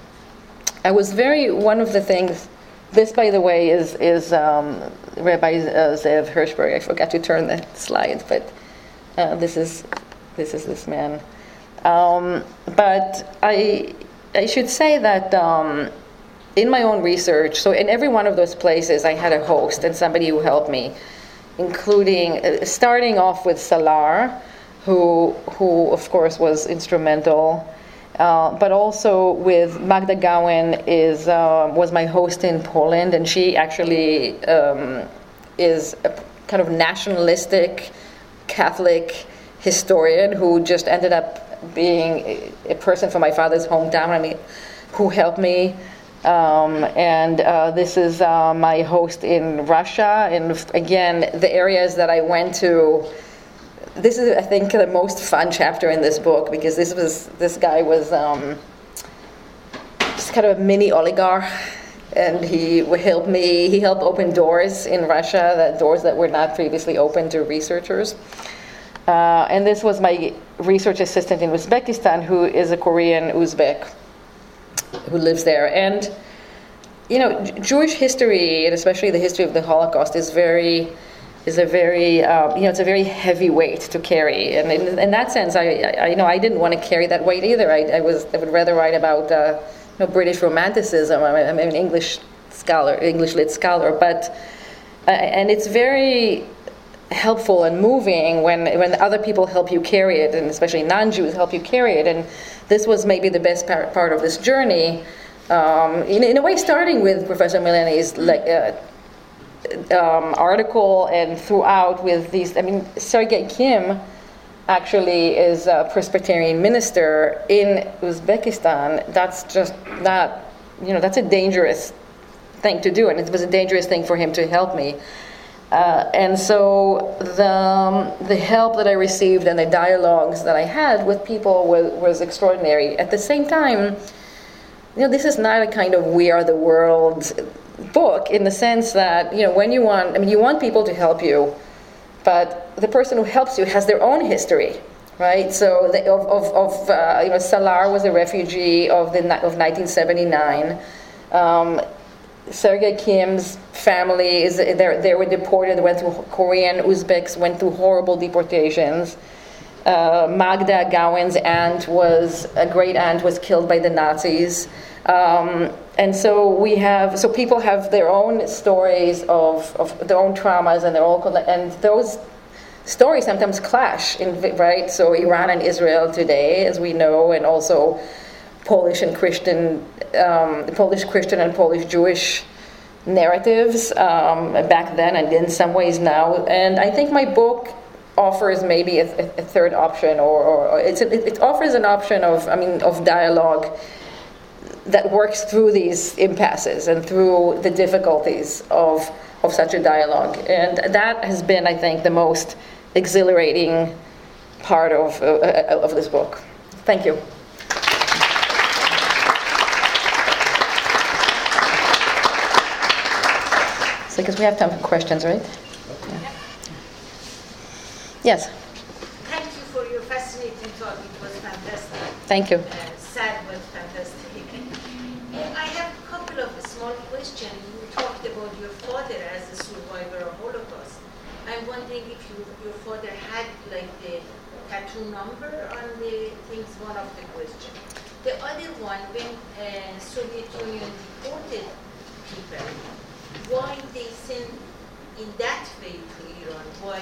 [SPEAKER 1] I was very, one of the things this, by the way, is, is um, Rabbi uh, Zev Hirschberg. I forgot to turn the slides, but uh, this, is, this is this man. Um, but I, I should say that um, in my own research, so in every one of those places, I had a host and somebody who helped me, including uh, starting off with Salar, who, who of course was instrumental. Uh, but also with Magda Gawin is uh, was my host in Poland, and she actually um, is a kind of nationalistic Catholic historian who just ended up being a person from my father's hometown. I mean, who helped me Um, and uh, this is uh, my host in Russia. And again, the areas that I went to. This is, I think, the most fun chapter in this book because this was this guy was um, just kind of a mini oligarch, and he helped me. He helped open doors in Russia, that doors that were not previously open to researchers. Uh, and this was my research assistant in Uzbekistan, who is a Korean Uzbek who lives there. And, you know, Jewish history, and especially the history of the Holocaust, is very is a very um, you know it's a very heavy weight to carry. And in, in that sense I, I, you know I didn't want to carry that weight either. I, I was I would rather write about uh, you know, British Romanticism. I'm, I'm an English scholar English lit scholar. But uh, and it's very helpful and moving when when other people help you carry it and especially non-Jews help you carry it. And this was maybe the best part, part of this journey. Um, in, in, a way, starting with Professor Milani's like, uh, um, article and throughout with these, I mean, Sergei Kim actually is a Presbyterian minister in Uzbekistan. That's just not, you know, that's a dangerous thing to do, and it was a dangerous thing for him to help me. Uh, and so the, um, the help that I received and the dialogues that I had with people was, was extraordinary. At the same time, you know, this is not a kind of we are the world book in the sense that, you know, when you want, I mean, you want people to help you, but the person who helps you has their own history, right? So the, of, of, of uh, you know, Salar was a refugee of, the, of 1979. Um, Sergei Kim's family is they they were deported, went through Korean Uzbeks went through horrible deportations. Uh, Magda Gawin's aunt was a great aunt was killed by the Nazis, um, and so we have so people have their own stories of, of their own traumas and they're all and those stories sometimes clash in right. So Iran and Israel today, as we know, and also Polish and Christian, um, Polish Christian and Polish Jewish narratives um, back then and in some ways now. And I think my book offers maybe a, a third option, or, or a, it offers an option of, I mean, of dialogue that works through these impasses and through the difficulties of, of such a dialogue. And that has been, I think, the most exhilarating part of, uh, of this book. Thank you. So, because we have time for questions, right? Yes.
[SPEAKER 2] Thank you for your fascinating talk. It was fantastic.
[SPEAKER 1] Thank you.
[SPEAKER 2] Uh, sad but fantastic. <laughs> I have a couple of small questions. You talked about your father as a survivor of Holocaust. I'm wondering if you, your father had like the tattoo number on the things. One of the questions. The other one, when uh, Soviet Union deported people why they sent in that way to Iran? Why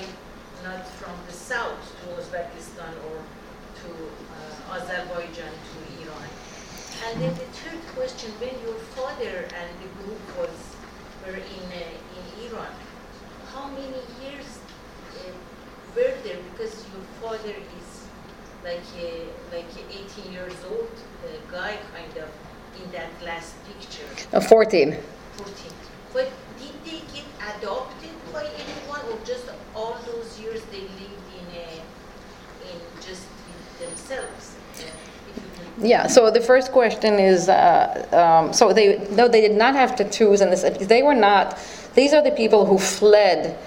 [SPEAKER 2] not from the south to Uzbekistan or to uh, Azerbaijan to Iran? And then the third question, when your father and the group was were in uh, in Iran, how many years uh, were there? Because your father is like a like a 18 years old uh, guy, kind of, in that last picture.
[SPEAKER 1] Uh, 14.
[SPEAKER 2] 14. But did they get adopted by anyone, or just all those years they lived in a, in just themselves?
[SPEAKER 1] Yeah. So the first question is, uh, um, so they no, they did not have tattoos, and they were not. These are the people who fled.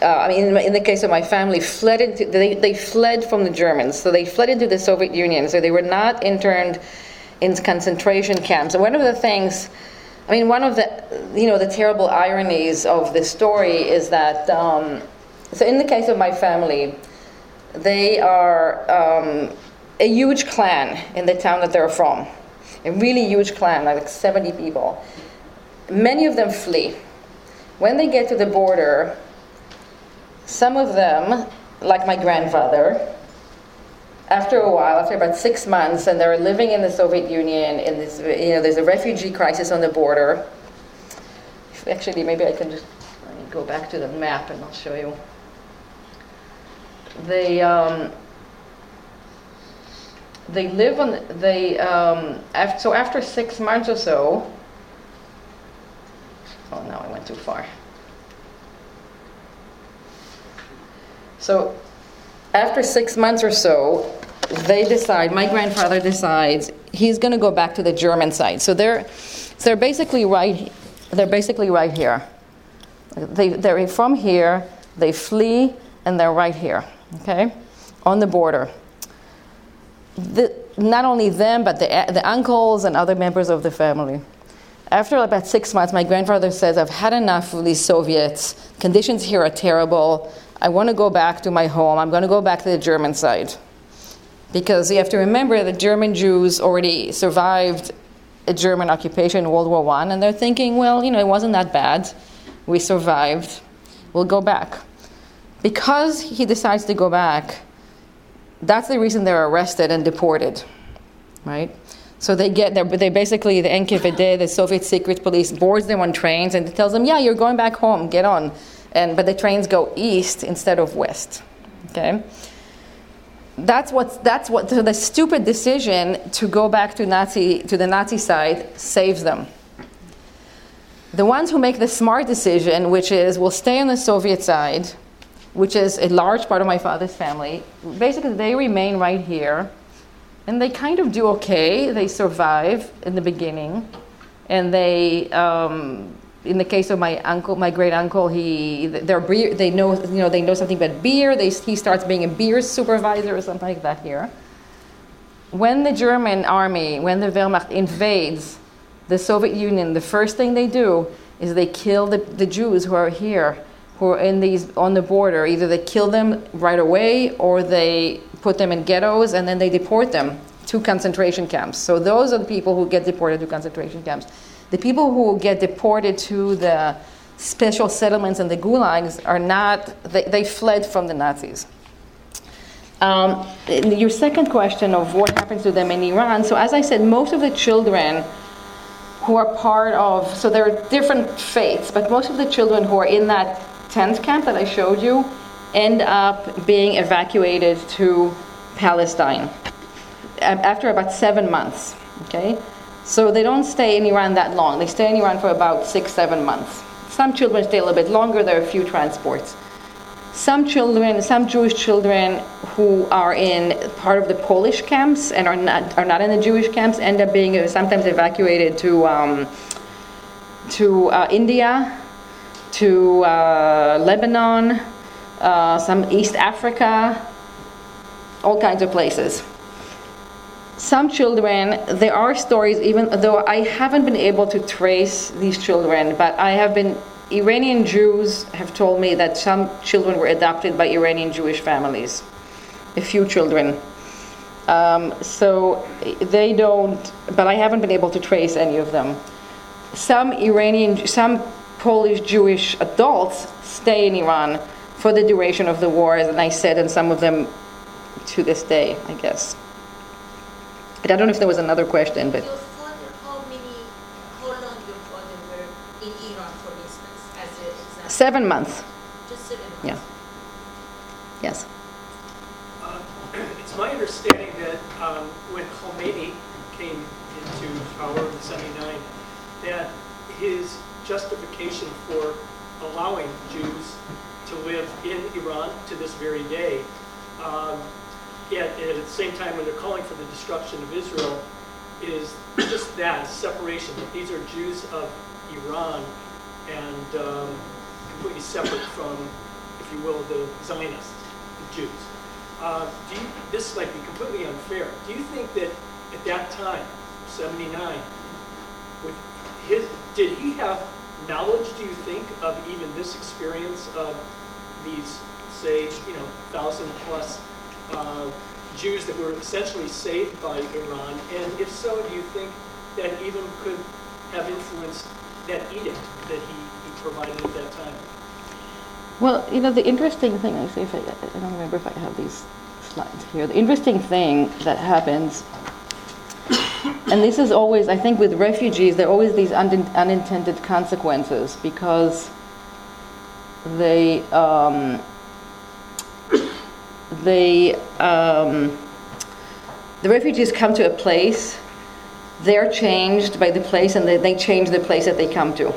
[SPEAKER 1] Uh, I mean, in, in, the case of my family, fled into they, they fled from the Germans, so they fled into the Soviet Union. So they were not interned in concentration camps. And one of the things I mean, one of the, you know, the terrible ironies of this story is that, um, so in the case of my family, they are um, a huge clan in the town that they're from, a really huge clan, like 70 people. Many of them flee. When they get to the border, some of them, like my grandfather, after a while, after about six months, and they're living in the Soviet Union, in this, you know, there's a refugee crisis on the border. Actually, maybe I can just go back to the map and I'll show you. They, um, they live on, they, um, after, so after six months or so, Oh, no, I went too far. So after six months or so, they decide, my grandfather decides he's going to go back to the German side. So they're, they're basically right, they're basically right here. They, they're from here, they flee, and they're right here, okay, on the border. The, not only them, but the, the uncles and other members of the family. After about six months, my grandfather says, I've had enough of these Soviets. Conditions here are terrible. I want to go back to my home. I'm going to go back to the German side. Because you have to remember that German Jews already survived a German occupation in World War I, and they're thinking, well, you know, it wasn't that bad. We survived. We'll go back. Because he decides to go back, that's the reason they're arrested and deported, right? So they get there, they basically, the NKVD, the Soviet secret police, boards them on trains and tells them, yeah, you're going back home, get on. And, but the trains go east instead of west, okay? That's what, that's what so the stupid decision to go back to, Nazi, to the Nazi side saves them. The ones who make the smart decision, which is we'll stay on the Soviet side, which is a large part of my father's family, basically they remain right here and they kind of do okay. They survive in the beginning, and they, um, in the case of my uncle, my great uncle, he, they're beer, they know, you know, they know something about beer. They, he starts being a beer supervisor or something like that here. When the German army, when the Wehrmacht invades the Soviet Union, the first thing they do is they kill the, the Jews who are here, who are in these on the border. Either they kill them right away, or they put them in ghettos, and then they deport them to concentration camps. So those are the people who get deported to concentration camps. The people who get deported to the special settlements and the gulags are not, they, they fled from the Nazis. Um, your second question of what happens to them in Iran. So, as I said, most of the children who are part of, so there are different faiths, but most of the children who are in that tent camp that I showed you end up being evacuated to Palestine after about seven months. Okay, so they don't stay in Iran that long. They stay in Iran for about six, seven months. Some children stay a little bit longer. There are a few transports. Some children, some Jewish children who are in part of the Polish camps and are not are not in the Jewish camps end up being sometimes evacuated to um, to uh, India, to uh, Lebanon, uh, some East Africa, all kinds of places. Some children, there are stories, even though I haven't been able to trace these children, but I have been, Iranian Jews have told me that some children were adopted by Iranian Jewish families, a few children. Um, so they don't, but I haven't been able to trace any of them. Some Iranian, some Polish Jewish adults stay in Iran for the duration of the war, as I said, and some of them to this day, I guess. But I don't know if there was another question, but.
[SPEAKER 2] Your father, how many, how long your father were in Iran, for instance, as an example?
[SPEAKER 1] Seven months,
[SPEAKER 2] Just seven months?
[SPEAKER 1] yeah. Yes.
[SPEAKER 3] Uh, <clears throat> It's my understanding that um, when Khomeini came into power in 79, that his justification for allowing Jews to live in Iran to this very day, um, yet at the same time when they're calling for the destruction of Israel, is just that, separation, that these are Jews of Iran and um, completely separate from, if you will, the Zionists, the Jews. Uh, do you, this might be completely unfair. Do you think that at that time, 79, with his, did he have knowledge, do you think, of even this experience of these, say, you know, thousand plus uh, Jews that were essentially saved by Iran? And if so, do you think that even could have influenced that edict that he, he provided at that time?
[SPEAKER 1] Well, you know, the interesting thing, I say, if I, I don't remember if I have these slides here. The interesting thing that happens, and this is always, I think, with refugees, there are always these un- unintended consequences because they, um, they, um, the refugees come to a place, they're changed by the place, and they, they change the place that they come to.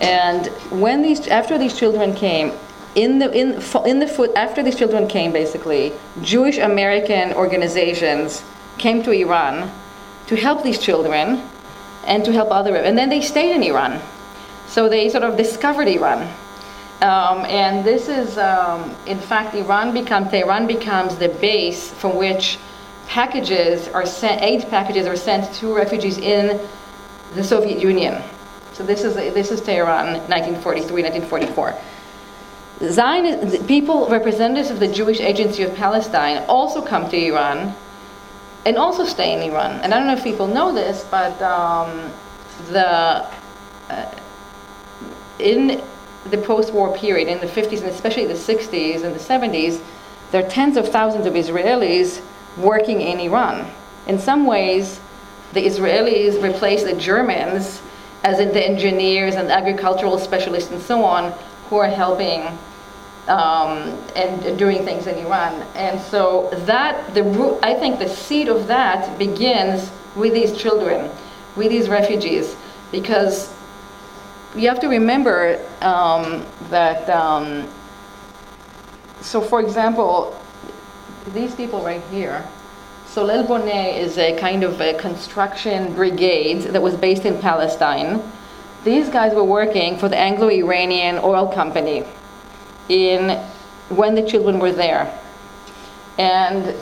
[SPEAKER 1] And when these, after these children came, in the, in, in the foot, after these children came, basically, Jewish American organizations came to Iran to help these children and to help other, and then they stayed in Iran. So they sort of discovered Iran. Um, and this is, um, in fact, Iran becomes, Tehran becomes the base from which packages are sent, aid packages are sent to refugees in the Soviet Union. So this is, this is Tehran, 1943, 1944. Zionist, people, representatives of the Jewish Agency of Palestine also come to Iran and also stay in Iran. And I don't know if people know this, but um, the, uh, in the post-war period, in the 50s and especially the 60s and the 70s, there are tens of thousands of Israelis working in Iran. In some ways, the Israelis replaced the Germans as in the engineers and agricultural specialists and so on who are helping um, and doing things in Iran. And so that the root, I think the seed of that begins with these children, with these refugees, because you have to remember um, that. Um, so, for example, these people right here. Solel Boneh is a kind of a construction brigade that was based in Palestine. These guys were working for the Anglo-Iranian oil company in when the children were there. And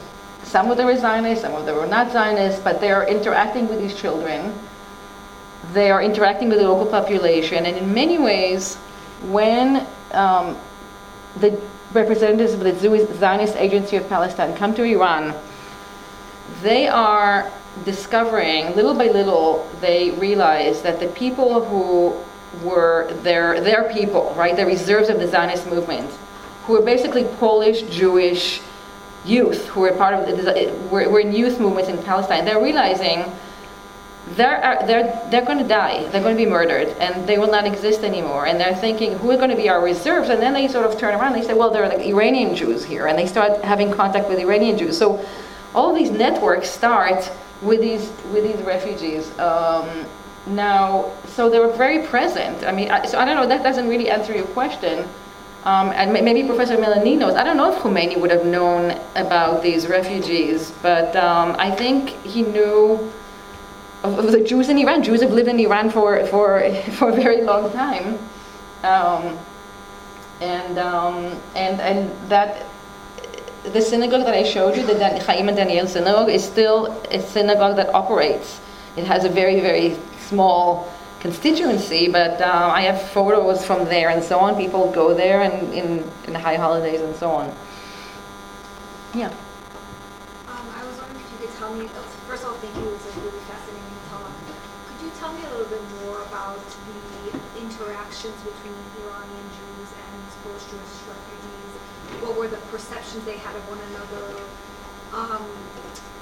[SPEAKER 1] some of them were Zionists, some of them were not Zionists, but they are interacting with these children. They are interacting with the local population, and in many ways, when um, the representatives of the Zionist Agency of Palestine come to Iran, they are discovering, little by little, they realize that the people who were their, their people, right, the reserves of the Zionist movement, who were basically Polish Jewish youth who were part of the, were, were in youth movements in Palestine. They're realizing they're, they're, they're going to die, they're going to be murdered, and they will not exist anymore. And they're thinking, who are going to be our reserves? And then they sort of turn around, And they say, well, there are like Iranian Jews here, and they start having contact with Iranian Jews. So all these networks start with these, with these refugees. Um, now, so they were very present. I mean, I, so I don't know, that doesn't really answer your question. Um, and maybe Professor Milani knows. I don't know if Khomeini would have known about these refugees, but um, I think he knew of, of, the Jews in Iran. Jews have lived in Iran for, for, <laughs> for a very long time. Um, and, um, and, and that the synagogue that I showed you, the Chaim and Daniel synagogue, is still a synagogue that operates. It has a very, very small constituency, but uh, I have photos from there and so on. People go there and in, in high holidays and so on. Yeah.
[SPEAKER 4] Um, I was wondering if you could tell me, first of all, thank you, it was a really fascinating talk. Could you tell me a little bit more about the between Iranian Jews and post-Jewish refugees? What were the perceptions they had of one another? Um,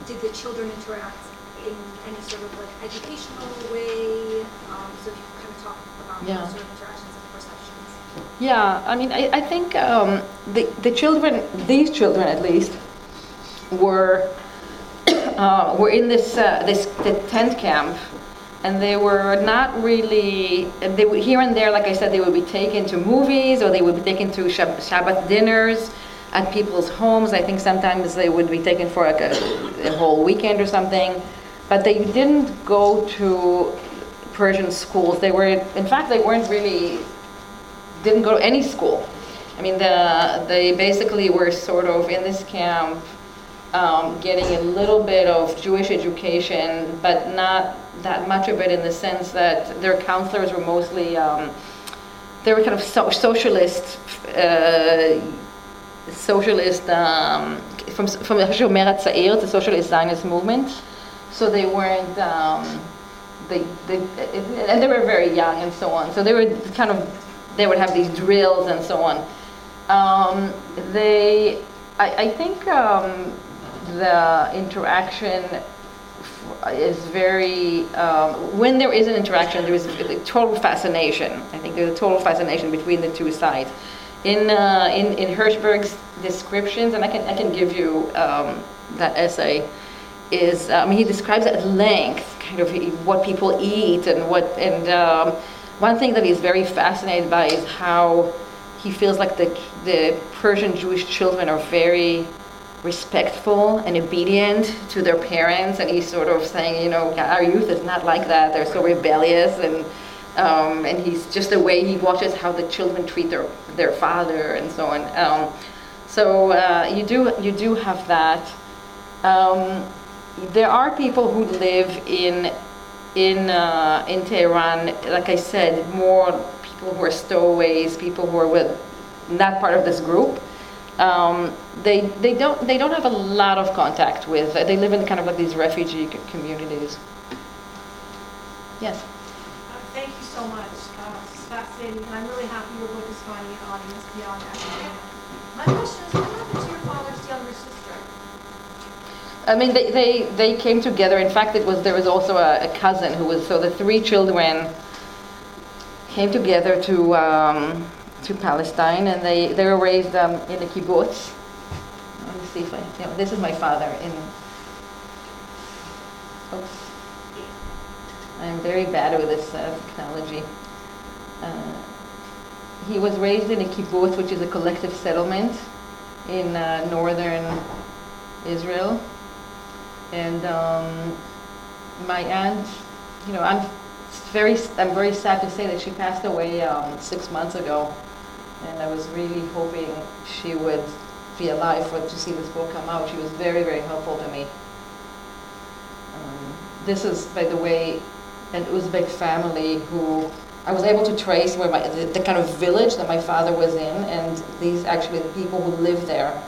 [SPEAKER 4] did the children interact in any sort of like educational way? Um, so if you kind of talk about yeah. sort of interactions and perceptions.
[SPEAKER 1] Yeah, I mean, I, I think um, the, the children, these children at least, were <coughs> uh, were in this uh, this the tent camp, and they were not really. They would here and there, like I said, they would be taken to movies or they would be taken to Shabbat dinners at people's homes. I think sometimes they would be taken for like a, a whole weekend or something but they didn't go to Persian schools. They were, in fact, they weren't really, didn't go to any school. I mean, the, they basically were sort of in this camp um, getting a little bit of Jewish education, but not that much of it in the sense that their counselors were mostly, um, they were kind of so- socialist, uh, socialist, um, from, from the Shomer HaTzair, the socialist Zionist movement so they weren't. Um, they, they, and they were very young and so on. So they were kind of, they would have these drills and so on. Um, they, I, I think um, the interaction is very, um, when there is an interaction, there is a total fascination. I think there's a total fascination between the two sides. In, uh, in, in Hirschberg's descriptions, and I can, I can give you um, that essay, is, um, he describes at length kind of what people eat and what, and um, one thing that he's very fascinated by is how he feels like the, the Persian Jewish children are very respectful and obedient to their parents, and he's sort of saying, you know, our youth is not like that. They're so rebellious, and um, and he's just the way he watches how the children treat their their father and so on. Um, so uh, you do you do have that. Um, there are people who live in in uh, in Tehran, like I said, more people who are stowaways, people who are with not part of this group. Um, they they don't they don't have a lot of contact with. They live in kind of like these refugee communities. Yes.
[SPEAKER 5] Uh, thank you so much. Uh, it's fascinating, and I'm really happy your book is finding an audience beyond academia. My question is, what happened to your father's younger sister?
[SPEAKER 1] I mean, they, they, they came together. In fact, it was there was also a, a cousin who was so the three children came together to um, to Palestine, and they, they were raised um, in a kibbutz. Let me see if I. You know, this is my father in. Oops. I'm very bad with this uh, technology. Uh, he was raised in a kibbutz, which is a collective settlement in uh, northern Israel. And um, my aunt, you know, I'm very, I'm very sad to say that she passed away um, six months ago. And I was really hoping she would be alive for to see this book come out. She was very, very helpful to me. Um, this is, by the way, an Uzbek family who I was able to trace where my, the, the, kind of village that my father was in, and these actually the people who live there,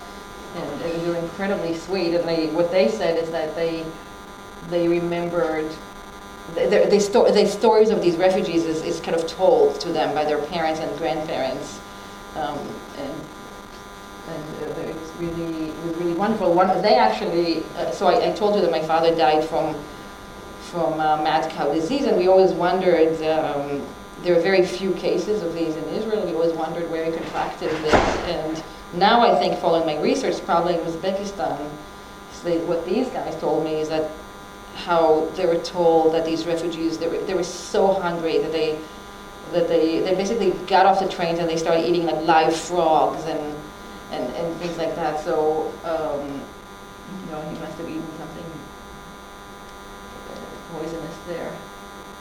[SPEAKER 1] and they were incredibly sweet. And they, what they said is that they, they remembered, the, sto- stories of these refugees is, is kind of told to them by their parents and grandparents, um, and and uh, it was really, it was really wonderful. One, they actually, uh, so I, I told you that my father died from from uh, mad cow disease, and we always wondered. Um, there are very few cases of these in Israel. We always wondered where he contracted this, and now I think, following my research, probably in Uzbekistan. So they, what these guys told me is that how they were told that these refugees they were, they were so hungry that they that they, they basically got off the trains and they started eating like live frogs and and, and things like that. So um, you know he must have eaten something poisonous there.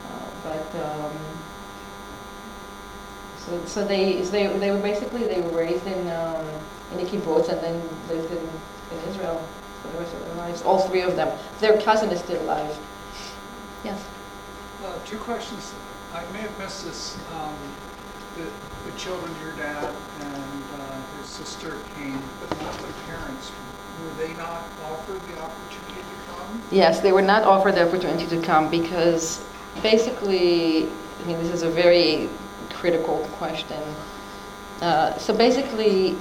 [SPEAKER 1] Uh, but um, so, so they, so they, they were basically they were raised in um, in a kibbutz and then lived in, in Israel for the rest of their lives. All three of them. Their cousin is still alive. Yes.
[SPEAKER 6] Uh, two questions. I may have missed this. Um, the, the children, your dad and uh, his sister came, but not the parents. Were they not offered the opportunity to come?
[SPEAKER 1] Yes, they were not offered the opportunity to come because basically, I mean, this is a very critical question. Uh, so basically,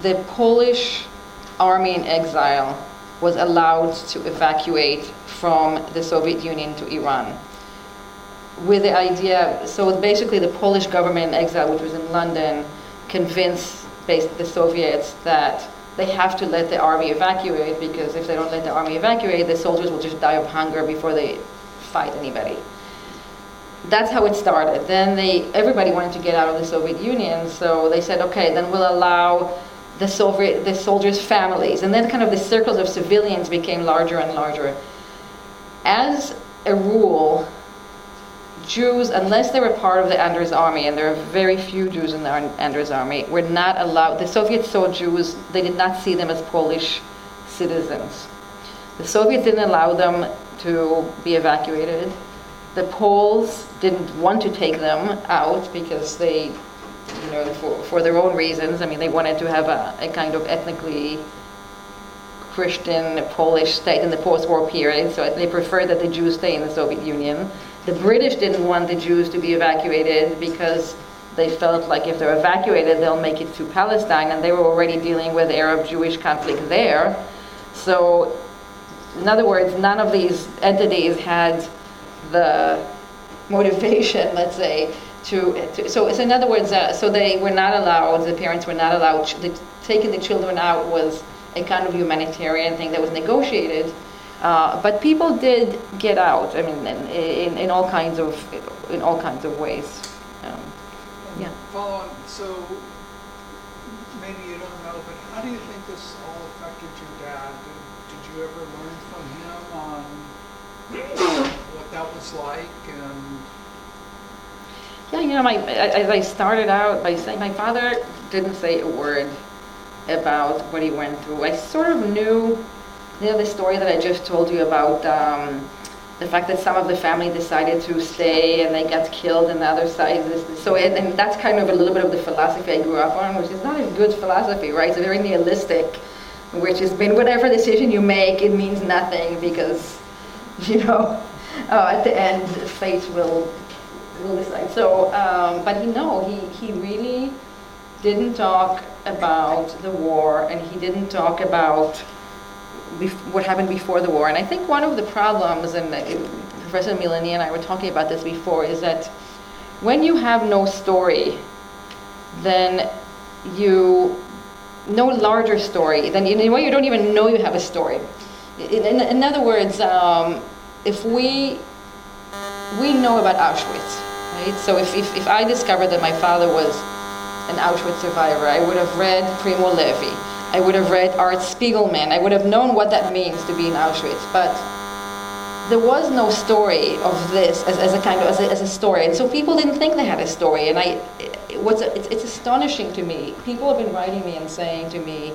[SPEAKER 1] the Polish army in exile was allowed to evacuate from the Soviet Union to Iran. With the idea, so basically, the Polish government in exile, which was in London, convinced the Soviets that they have to let the army evacuate because if they don't let the army evacuate, the soldiers will just die of hunger before they fight anybody. That's how it started. Then they, everybody wanted to get out of the Soviet Union, so they said, okay, then we'll allow the Soviet, the soldiers' families, and then kind of the circles of civilians became larger and larger. As a rule, Jews, unless they were part of the Anders army, and there are very few Jews in the Anders army, were not allowed. The Soviets saw Jews, they did not see them as Polish citizens. The Soviets didn't allow them to be evacuated. The Poles didn't want to take them out because they, you know, for, for their own reasons. I mean, they wanted to have a, a kind of ethnically Christian Polish state in the post-war period, so they preferred that the Jews stay in the Soviet Union. The British didn't want the Jews to be evacuated because they felt like if they're evacuated, they'll make it to Palestine, and they were already dealing with Arab-Jewish conflict there. So, in other words, none of these entities had the motivation, <laughs> let's say, to, to so, so in other words, uh, so they were not allowed, the parents were not allowed, the, taking the children out was a kind of humanitarian thing that was negotiated. Uh, but people did get out. I mean, in, in, in, all kinds of in all kinds of ways. Um, Yeah.
[SPEAKER 6] Follow on, so maybe you don't know, but how do you think this all affected your dad? Did, did you ever learn from him on what that was like and?
[SPEAKER 1] Yeah, you know, my, as I started out by saying, my father didn't say a word about what he went through. I sort of knew, you know, the story that I just told you about um, the fact that some of the family decided to stay and they got killed, and the other side is so. And, and that's kind of a little bit of the philosophy I grew up on, which is not a good philosophy, right? It's very nihilistic, which has been whatever decision you make, it means nothing because, <laughs> you know, uh, at the end, fate will will decide. So, um, but he no, he he really didn't talk about the war, and he didn't talk about bef- what happened before the war. And I think one of the problems, and Professor Milani and I were talking about this before, is that when you have no story, then you no larger story. Then in a way you don't even know you have a story. In, in, in other words, um, if we we know about Auschwitz, right? So if, if, if I discovered that my father was an Auschwitz survivor, I would have read Primo Levi. I would have read Art Spiegelman. I would have known what that means to be in Auschwitz. But there was no story of this as, as a kind of as a, as a story, and so people didn't think they had a story. And I, what's it's, it's astonishing to me. People have been writing me and saying to me,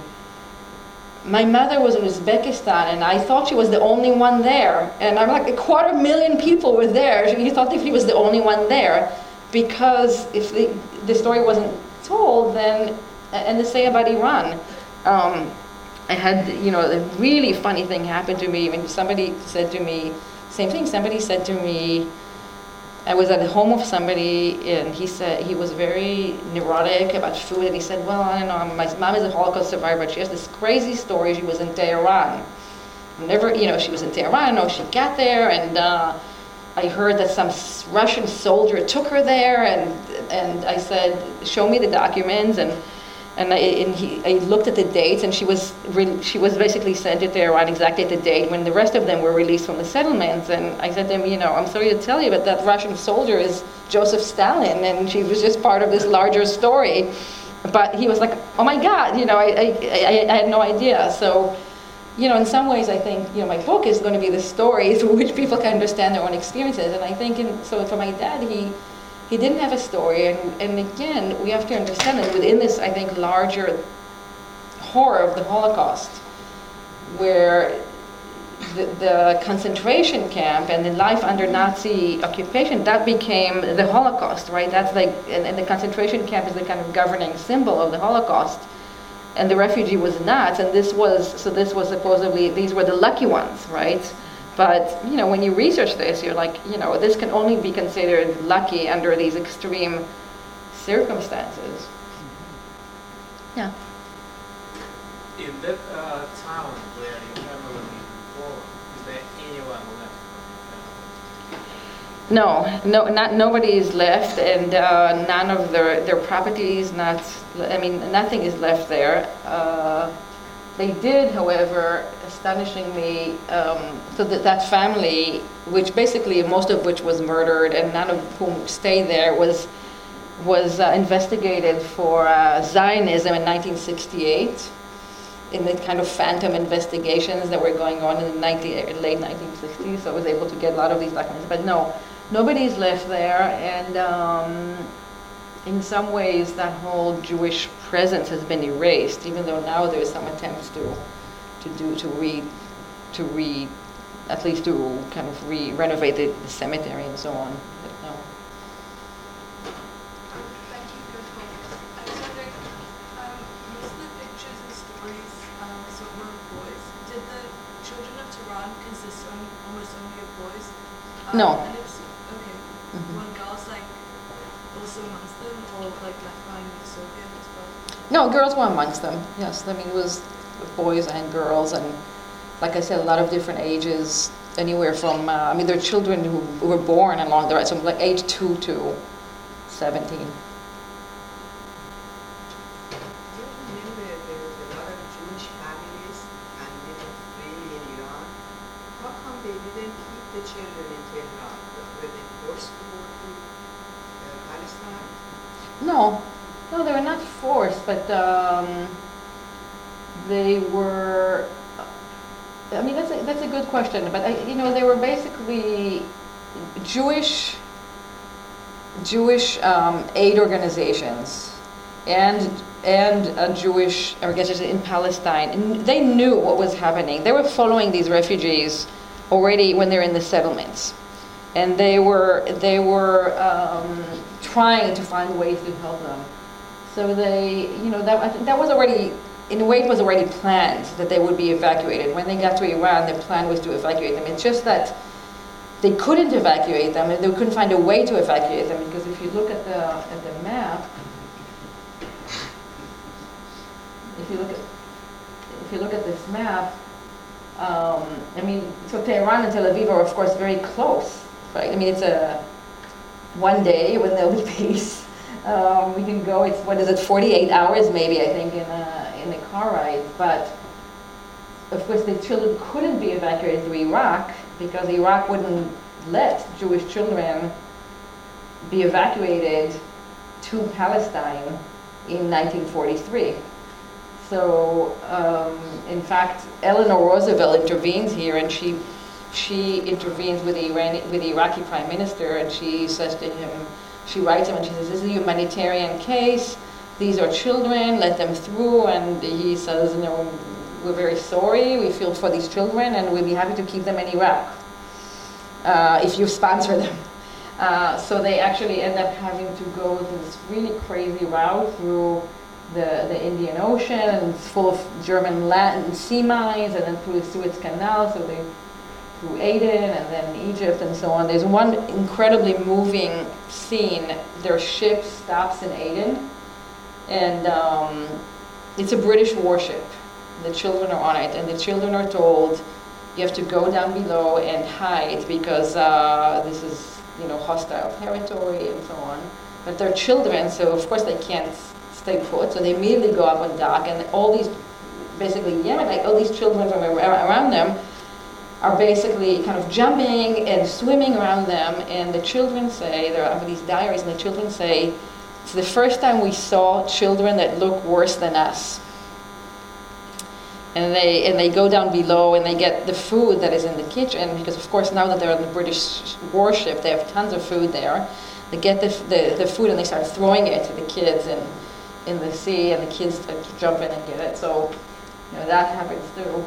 [SPEAKER 1] my mother was in Uzbekistan and I thought she was the only one there. And I'm like, a quarter million people were there. He thought if he was the only one there because if the, the story wasn't told, then, and the same about Iran. Um, I had, you know, a really funny thing happened to me when somebody said to me, same thing, somebody said to me, I was at the home of somebody, and he said he was very neurotic about food, and he said, "Well, I don't know. My mom is a Holocaust survivor, but she has this crazy story. She was in Tehran. Never, you know, she was in Tehran. Oh, she got there, and uh, I heard that some Russian soldier took her there, and and I said, show me the documents, and and I, and he, I looked at the dates, and she was re- she was basically sent to Tehran exactly at the date when the rest of them were released from the settlements. And I said to him, you know, I'm sorry to tell you, but that Russian soldier is Joseph Stalin, and she was just part of this larger story. But he was like, oh my God, you know, I, I, I, I had no idea. So, you know, in some ways, I think, you know, my book is going to be the story <laughs> through which people can understand their own experiences. And I think, in, so for my dad, he, he didn't have a story. And, and again, we have to understand that within this, I think, larger horror of the Holocaust, where the, the concentration camp and the life under Nazi occupation, that became the Holocaust, right? That's like, and, and the concentration camp is the kind of governing symbol of the Holocaust. And the refugee was not, and this was, so this was supposedly, these were the lucky ones, right? But, you know, when you research this, you're like, you know, this can only be considered lucky under these extreme circumstances. Yeah.
[SPEAKER 7] In that uh, town where your family was born, is there anyone left from your family?
[SPEAKER 1] No, no, not nobody is left, and uh, none of their their properties. Not, I mean, nothing is left there. Uh, they did, however, astonishingly, um, so that that family, which basically most of which was murdered, and none of whom stayed there, was was uh, investigated for uh, Zionism in 1968 in the kind of phantom investigations that were going on in the 19, late 1960s. So I was able to get a lot of these documents. But no, nobody's left there. And um, in some ways, that whole Jewish presence has been erased, even though now there's some attempts to, to do, to re, to re, at least to kind of re renovate the, the cemetery and so on. But no.
[SPEAKER 8] Thank you for. I was wondering, um, most of the pictures and stories, um, were boys. Did the children of Tehran consist on- almost only of boys? Um,
[SPEAKER 1] No.
[SPEAKER 8] And if so, okay.
[SPEAKER 1] Mhm.
[SPEAKER 8] Were girls like also amongst them or like left behind in the Soviet as well?
[SPEAKER 1] No, girls were amongst them. Yes, I mean it was boys and girls, and like I said, a lot of different ages, anywhere from uh, I mean there are children who, who were born along the right, so like age two to seventeen.
[SPEAKER 9] There was a lot of Jewish families and they were in Iran. How come they didn't keep the children in Tehran? Were they forced to go to
[SPEAKER 5] time?
[SPEAKER 1] No, no, they were not forced, but um, they were. I mean, that's a, that's a good question, but I, you know, they were basically Jewish Jewish um, aid organizations and and a Jewish organization in Palestine. And they knew what was happening. They were following these refugees already when they're in the settlements, and they were they were um, trying to find ways to help them. So they, you know, that that was already in a way it was already planned that they would be evacuated. When they got to Iran, the plan was to evacuate them. It's just that they couldn't evacuate them, and they couldn't find a way to evacuate them because if you look at the at the map, if you look at if you look at this map, um, I mean, so Tehran and Tel Aviv are of course very close, right? I mean, it's a one day when there'll be peace. Um, we can go. It's what is it? 48 hours maybe I think in a in a car ride, but of course the children couldn't be evacuated to Iraq because Iraq wouldn't let Jewish children be evacuated to Palestine in 1943. So, um, in fact, Eleanor Roosevelt intervenes here, and she she intervenes with the with the Iraqi prime minister, and she says to him, she writes him, and she says, "This is a humanitarian case. These are children. Let them through." And he says, "You know, we're very sorry. We feel for these children, and we'd be happy to keep them in Iraq uh, if you sponsor them." Uh, so they actually end up having to go this really crazy route through the, the Indian Ocean, and it's full of German land sea mines, and then through the Suez Canal, so they through Aden and then Egypt and so on. There's one incredibly moving scene. Their ship stops in Aden, and um, it's a British warship. The children are on it, and the children are told you have to go down below and hide because uh, this is you know hostile territory and so on. But they're children, so of course they can't stay put. So they immediately go up on dock, and all these basically Yemenite, all these children from around them are basically kind of jumping and swimming around them. And the children say, there are these diaries, and the children say, it's the first time we saw children that look worse than us. And they, and they go down below and they get the food that is in the kitchen because, of course, now that they're on the British warship, they have tons of food there. They get the, the, the food and they start throwing it to the kids in, in the sea, and the kids jump in and get it. So, you know, that happens too.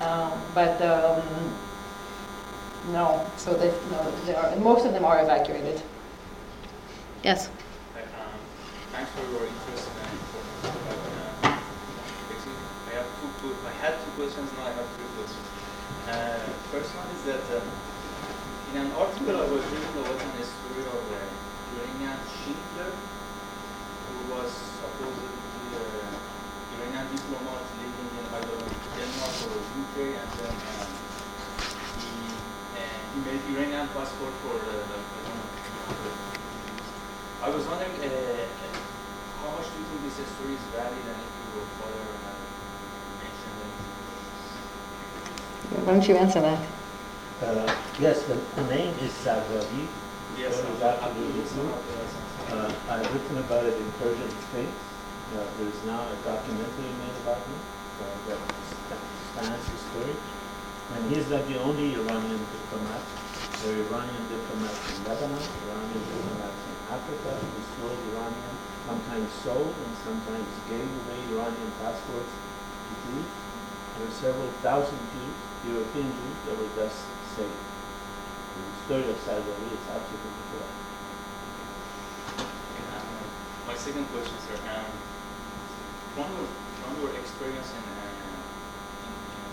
[SPEAKER 1] Um, but um, no, so they, no, they are, most of them are evacuated. Yes.
[SPEAKER 10] Um, thanks for your interest and information about uh, I have two, two, I had two questions, now I have three questions. Uh, first one is that um, in an article I was reading about a story of a Iranian Schindler who was supposedly uh, Iranian diplomat living in either Denmark or UK, and then um, he uh, he made Iranian passport for uh, like, I don't know. I was wondering uh, how much do you think this story is valid, and if you your father had mentioned anything?
[SPEAKER 1] Why don't you answer that?
[SPEAKER 11] Uh, yes, the, the name is Sardari.
[SPEAKER 10] Yes,
[SPEAKER 11] What is
[SPEAKER 10] I-
[SPEAKER 11] that
[SPEAKER 10] I
[SPEAKER 11] to do
[SPEAKER 10] believe
[SPEAKER 11] with
[SPEAKER 10] so.
[SPEAKER 11] you? Uh, I've written about it in Persian Sphinx. Uh, there's now a documentary made about him uh, that stands the story. And he's not the only Iranian diplomat. There are Iranian diplomats in Lebanon, Iranian diplomats in Africa who sold Iranian, sometimes sold and sometimes gave away Iranian passports to Jews. There are several thousand Jews, European Jews, that were thus saved. The story of Sardari is absolutely correct.
[SPEAKER 10] My second question, sir. Um, from from your experience in, uh,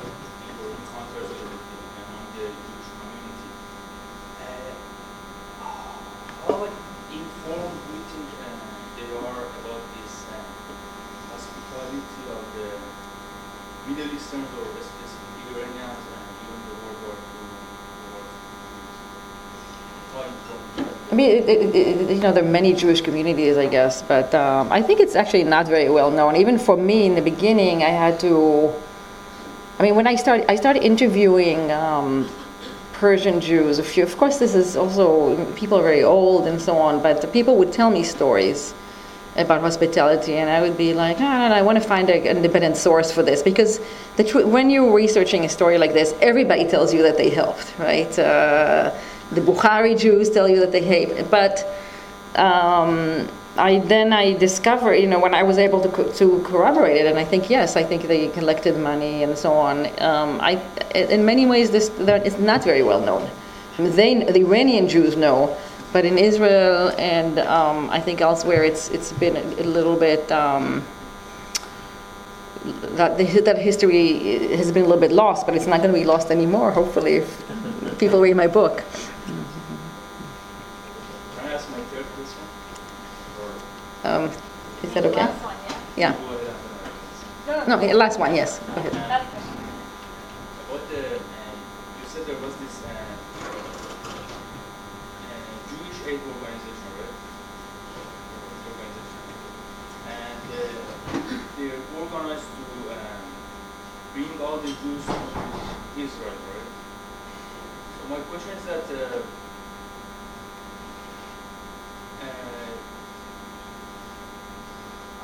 [SPEAKER 10] in, your encounters among the Jewish community, uh, how informed do you think uh, they are about this uh, hospitality of the Middle Easterns or specifically Iranians uh, during the World War II? How informed?
[SPEAKER 1] I mean, it, it, it, you know, there are many Jewish communities, I guess, but um, I think it's actually not very well known. Even for me, in the beginning, I had to. I mean, when I started, I started interviewing um, Persian Jews. A few, of course, this is also people are very old and so on, but the people would tell me stories about hospitality, and I would be like, ah, I want to find an independent source for this because the tr- when you're researching a story like this, everybody tells you that they helped, right? Uh, the Bukhari Jews tell you that they hate, but um, I then I discovered, you know, when I was able to co- to corroborate it, and I think yes, I think they collected money and so on. Um, I, in many ways, this is not very well known. I mean, they, the Iranian Jews know, but in Israel and um, I think elsewhere, it's it's been a, a little bit. Um, that, the, that history has been a little bit lost, but it's not going to be lost anymore, hopefully, if people read my book.
[SPEAKER 10] Can I ask my third question? Or
[SPEAKER 1] Um, is that okay?
[SPEAKER 5] Last one, yeah?
[SPEAKER 1] Yeah.
[SPEAKER 10] go ahead after that?
[SPEAKER 5] No,
[SPEAKER 1] okay, last one, yes. Go ahead.
[SPEAKER 10] About the, um, you said there was this uh, uh, Jewish aid organization, right? Organization. And uh, they organized to um, bring all the Jews to Israel, right? So my question is that uh, uh,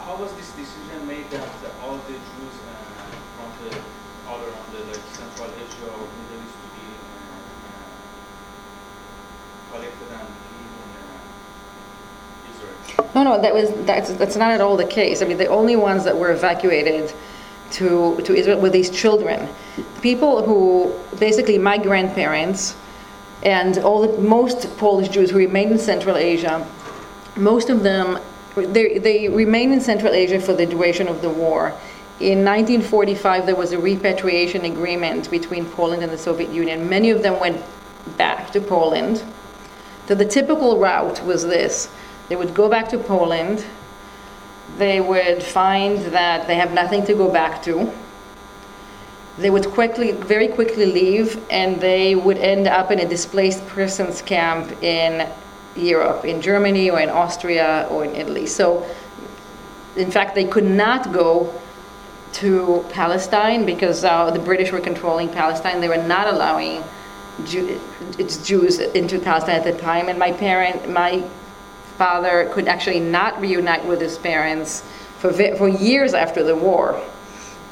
[SPEAKER 10] how was this decision made that all the Jews uh, from the all around the like Central Asia or Middle East to be uh, uh, collected and?
[SPEAKER 1] No, no, that was, that's, that's not at all the case. I mean, the only ones that were evacuated to, to Israel were these children. People who, basically my grandparents and all the, most Polish Jews who remained in Central Asia, most of them, they, remained in Central Asia for the duration of the war. In 1945, there was a repatriation agreement between Poland and the Soviet Union. Many of them went back to Poland. So the typical route was this. They would go back to Poland. They would find that they have nothing to go back to. They would quickly, very quickly leave, and they would end up in a displaced persons camp in Europe, in Germany or in Austria or in Italy. So, in fact, they could not go to Palestine because uh, the British were controlling Palestine. They were not allowing Jew- it's Jews into Palestine at the time, and my parent, my father could actually not reunite with his parents for ve- for years after the war.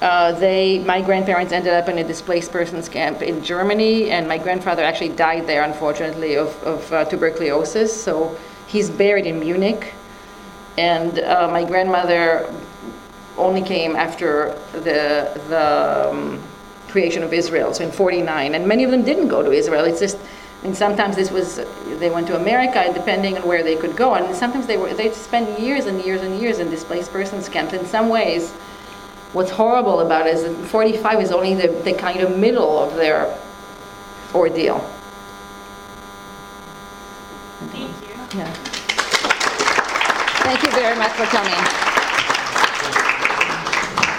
[SPEAKER 1] Uh, they, my grandparents ended up in a displaced persons camp in Germany, and my grandfather actually died there, unfortunately, of, of uh, tuberculosis. So he's buried in Munich, and uh, my grandmother only came after the the um, creation of Israel, so in 49. And many of them didn't go to Israel. It's just, mean, sometimes this was, they went to America, depending on where they could go. And sometimes they were, they spent years and years and years in displaced persons camps. In some ways, what's horrible about it is that 45 is only the, the kind of middle of their ordeal.
[SPEAKER 5] Thank you.
[SPEAKER 1] Yeah. Thank you very much for coming.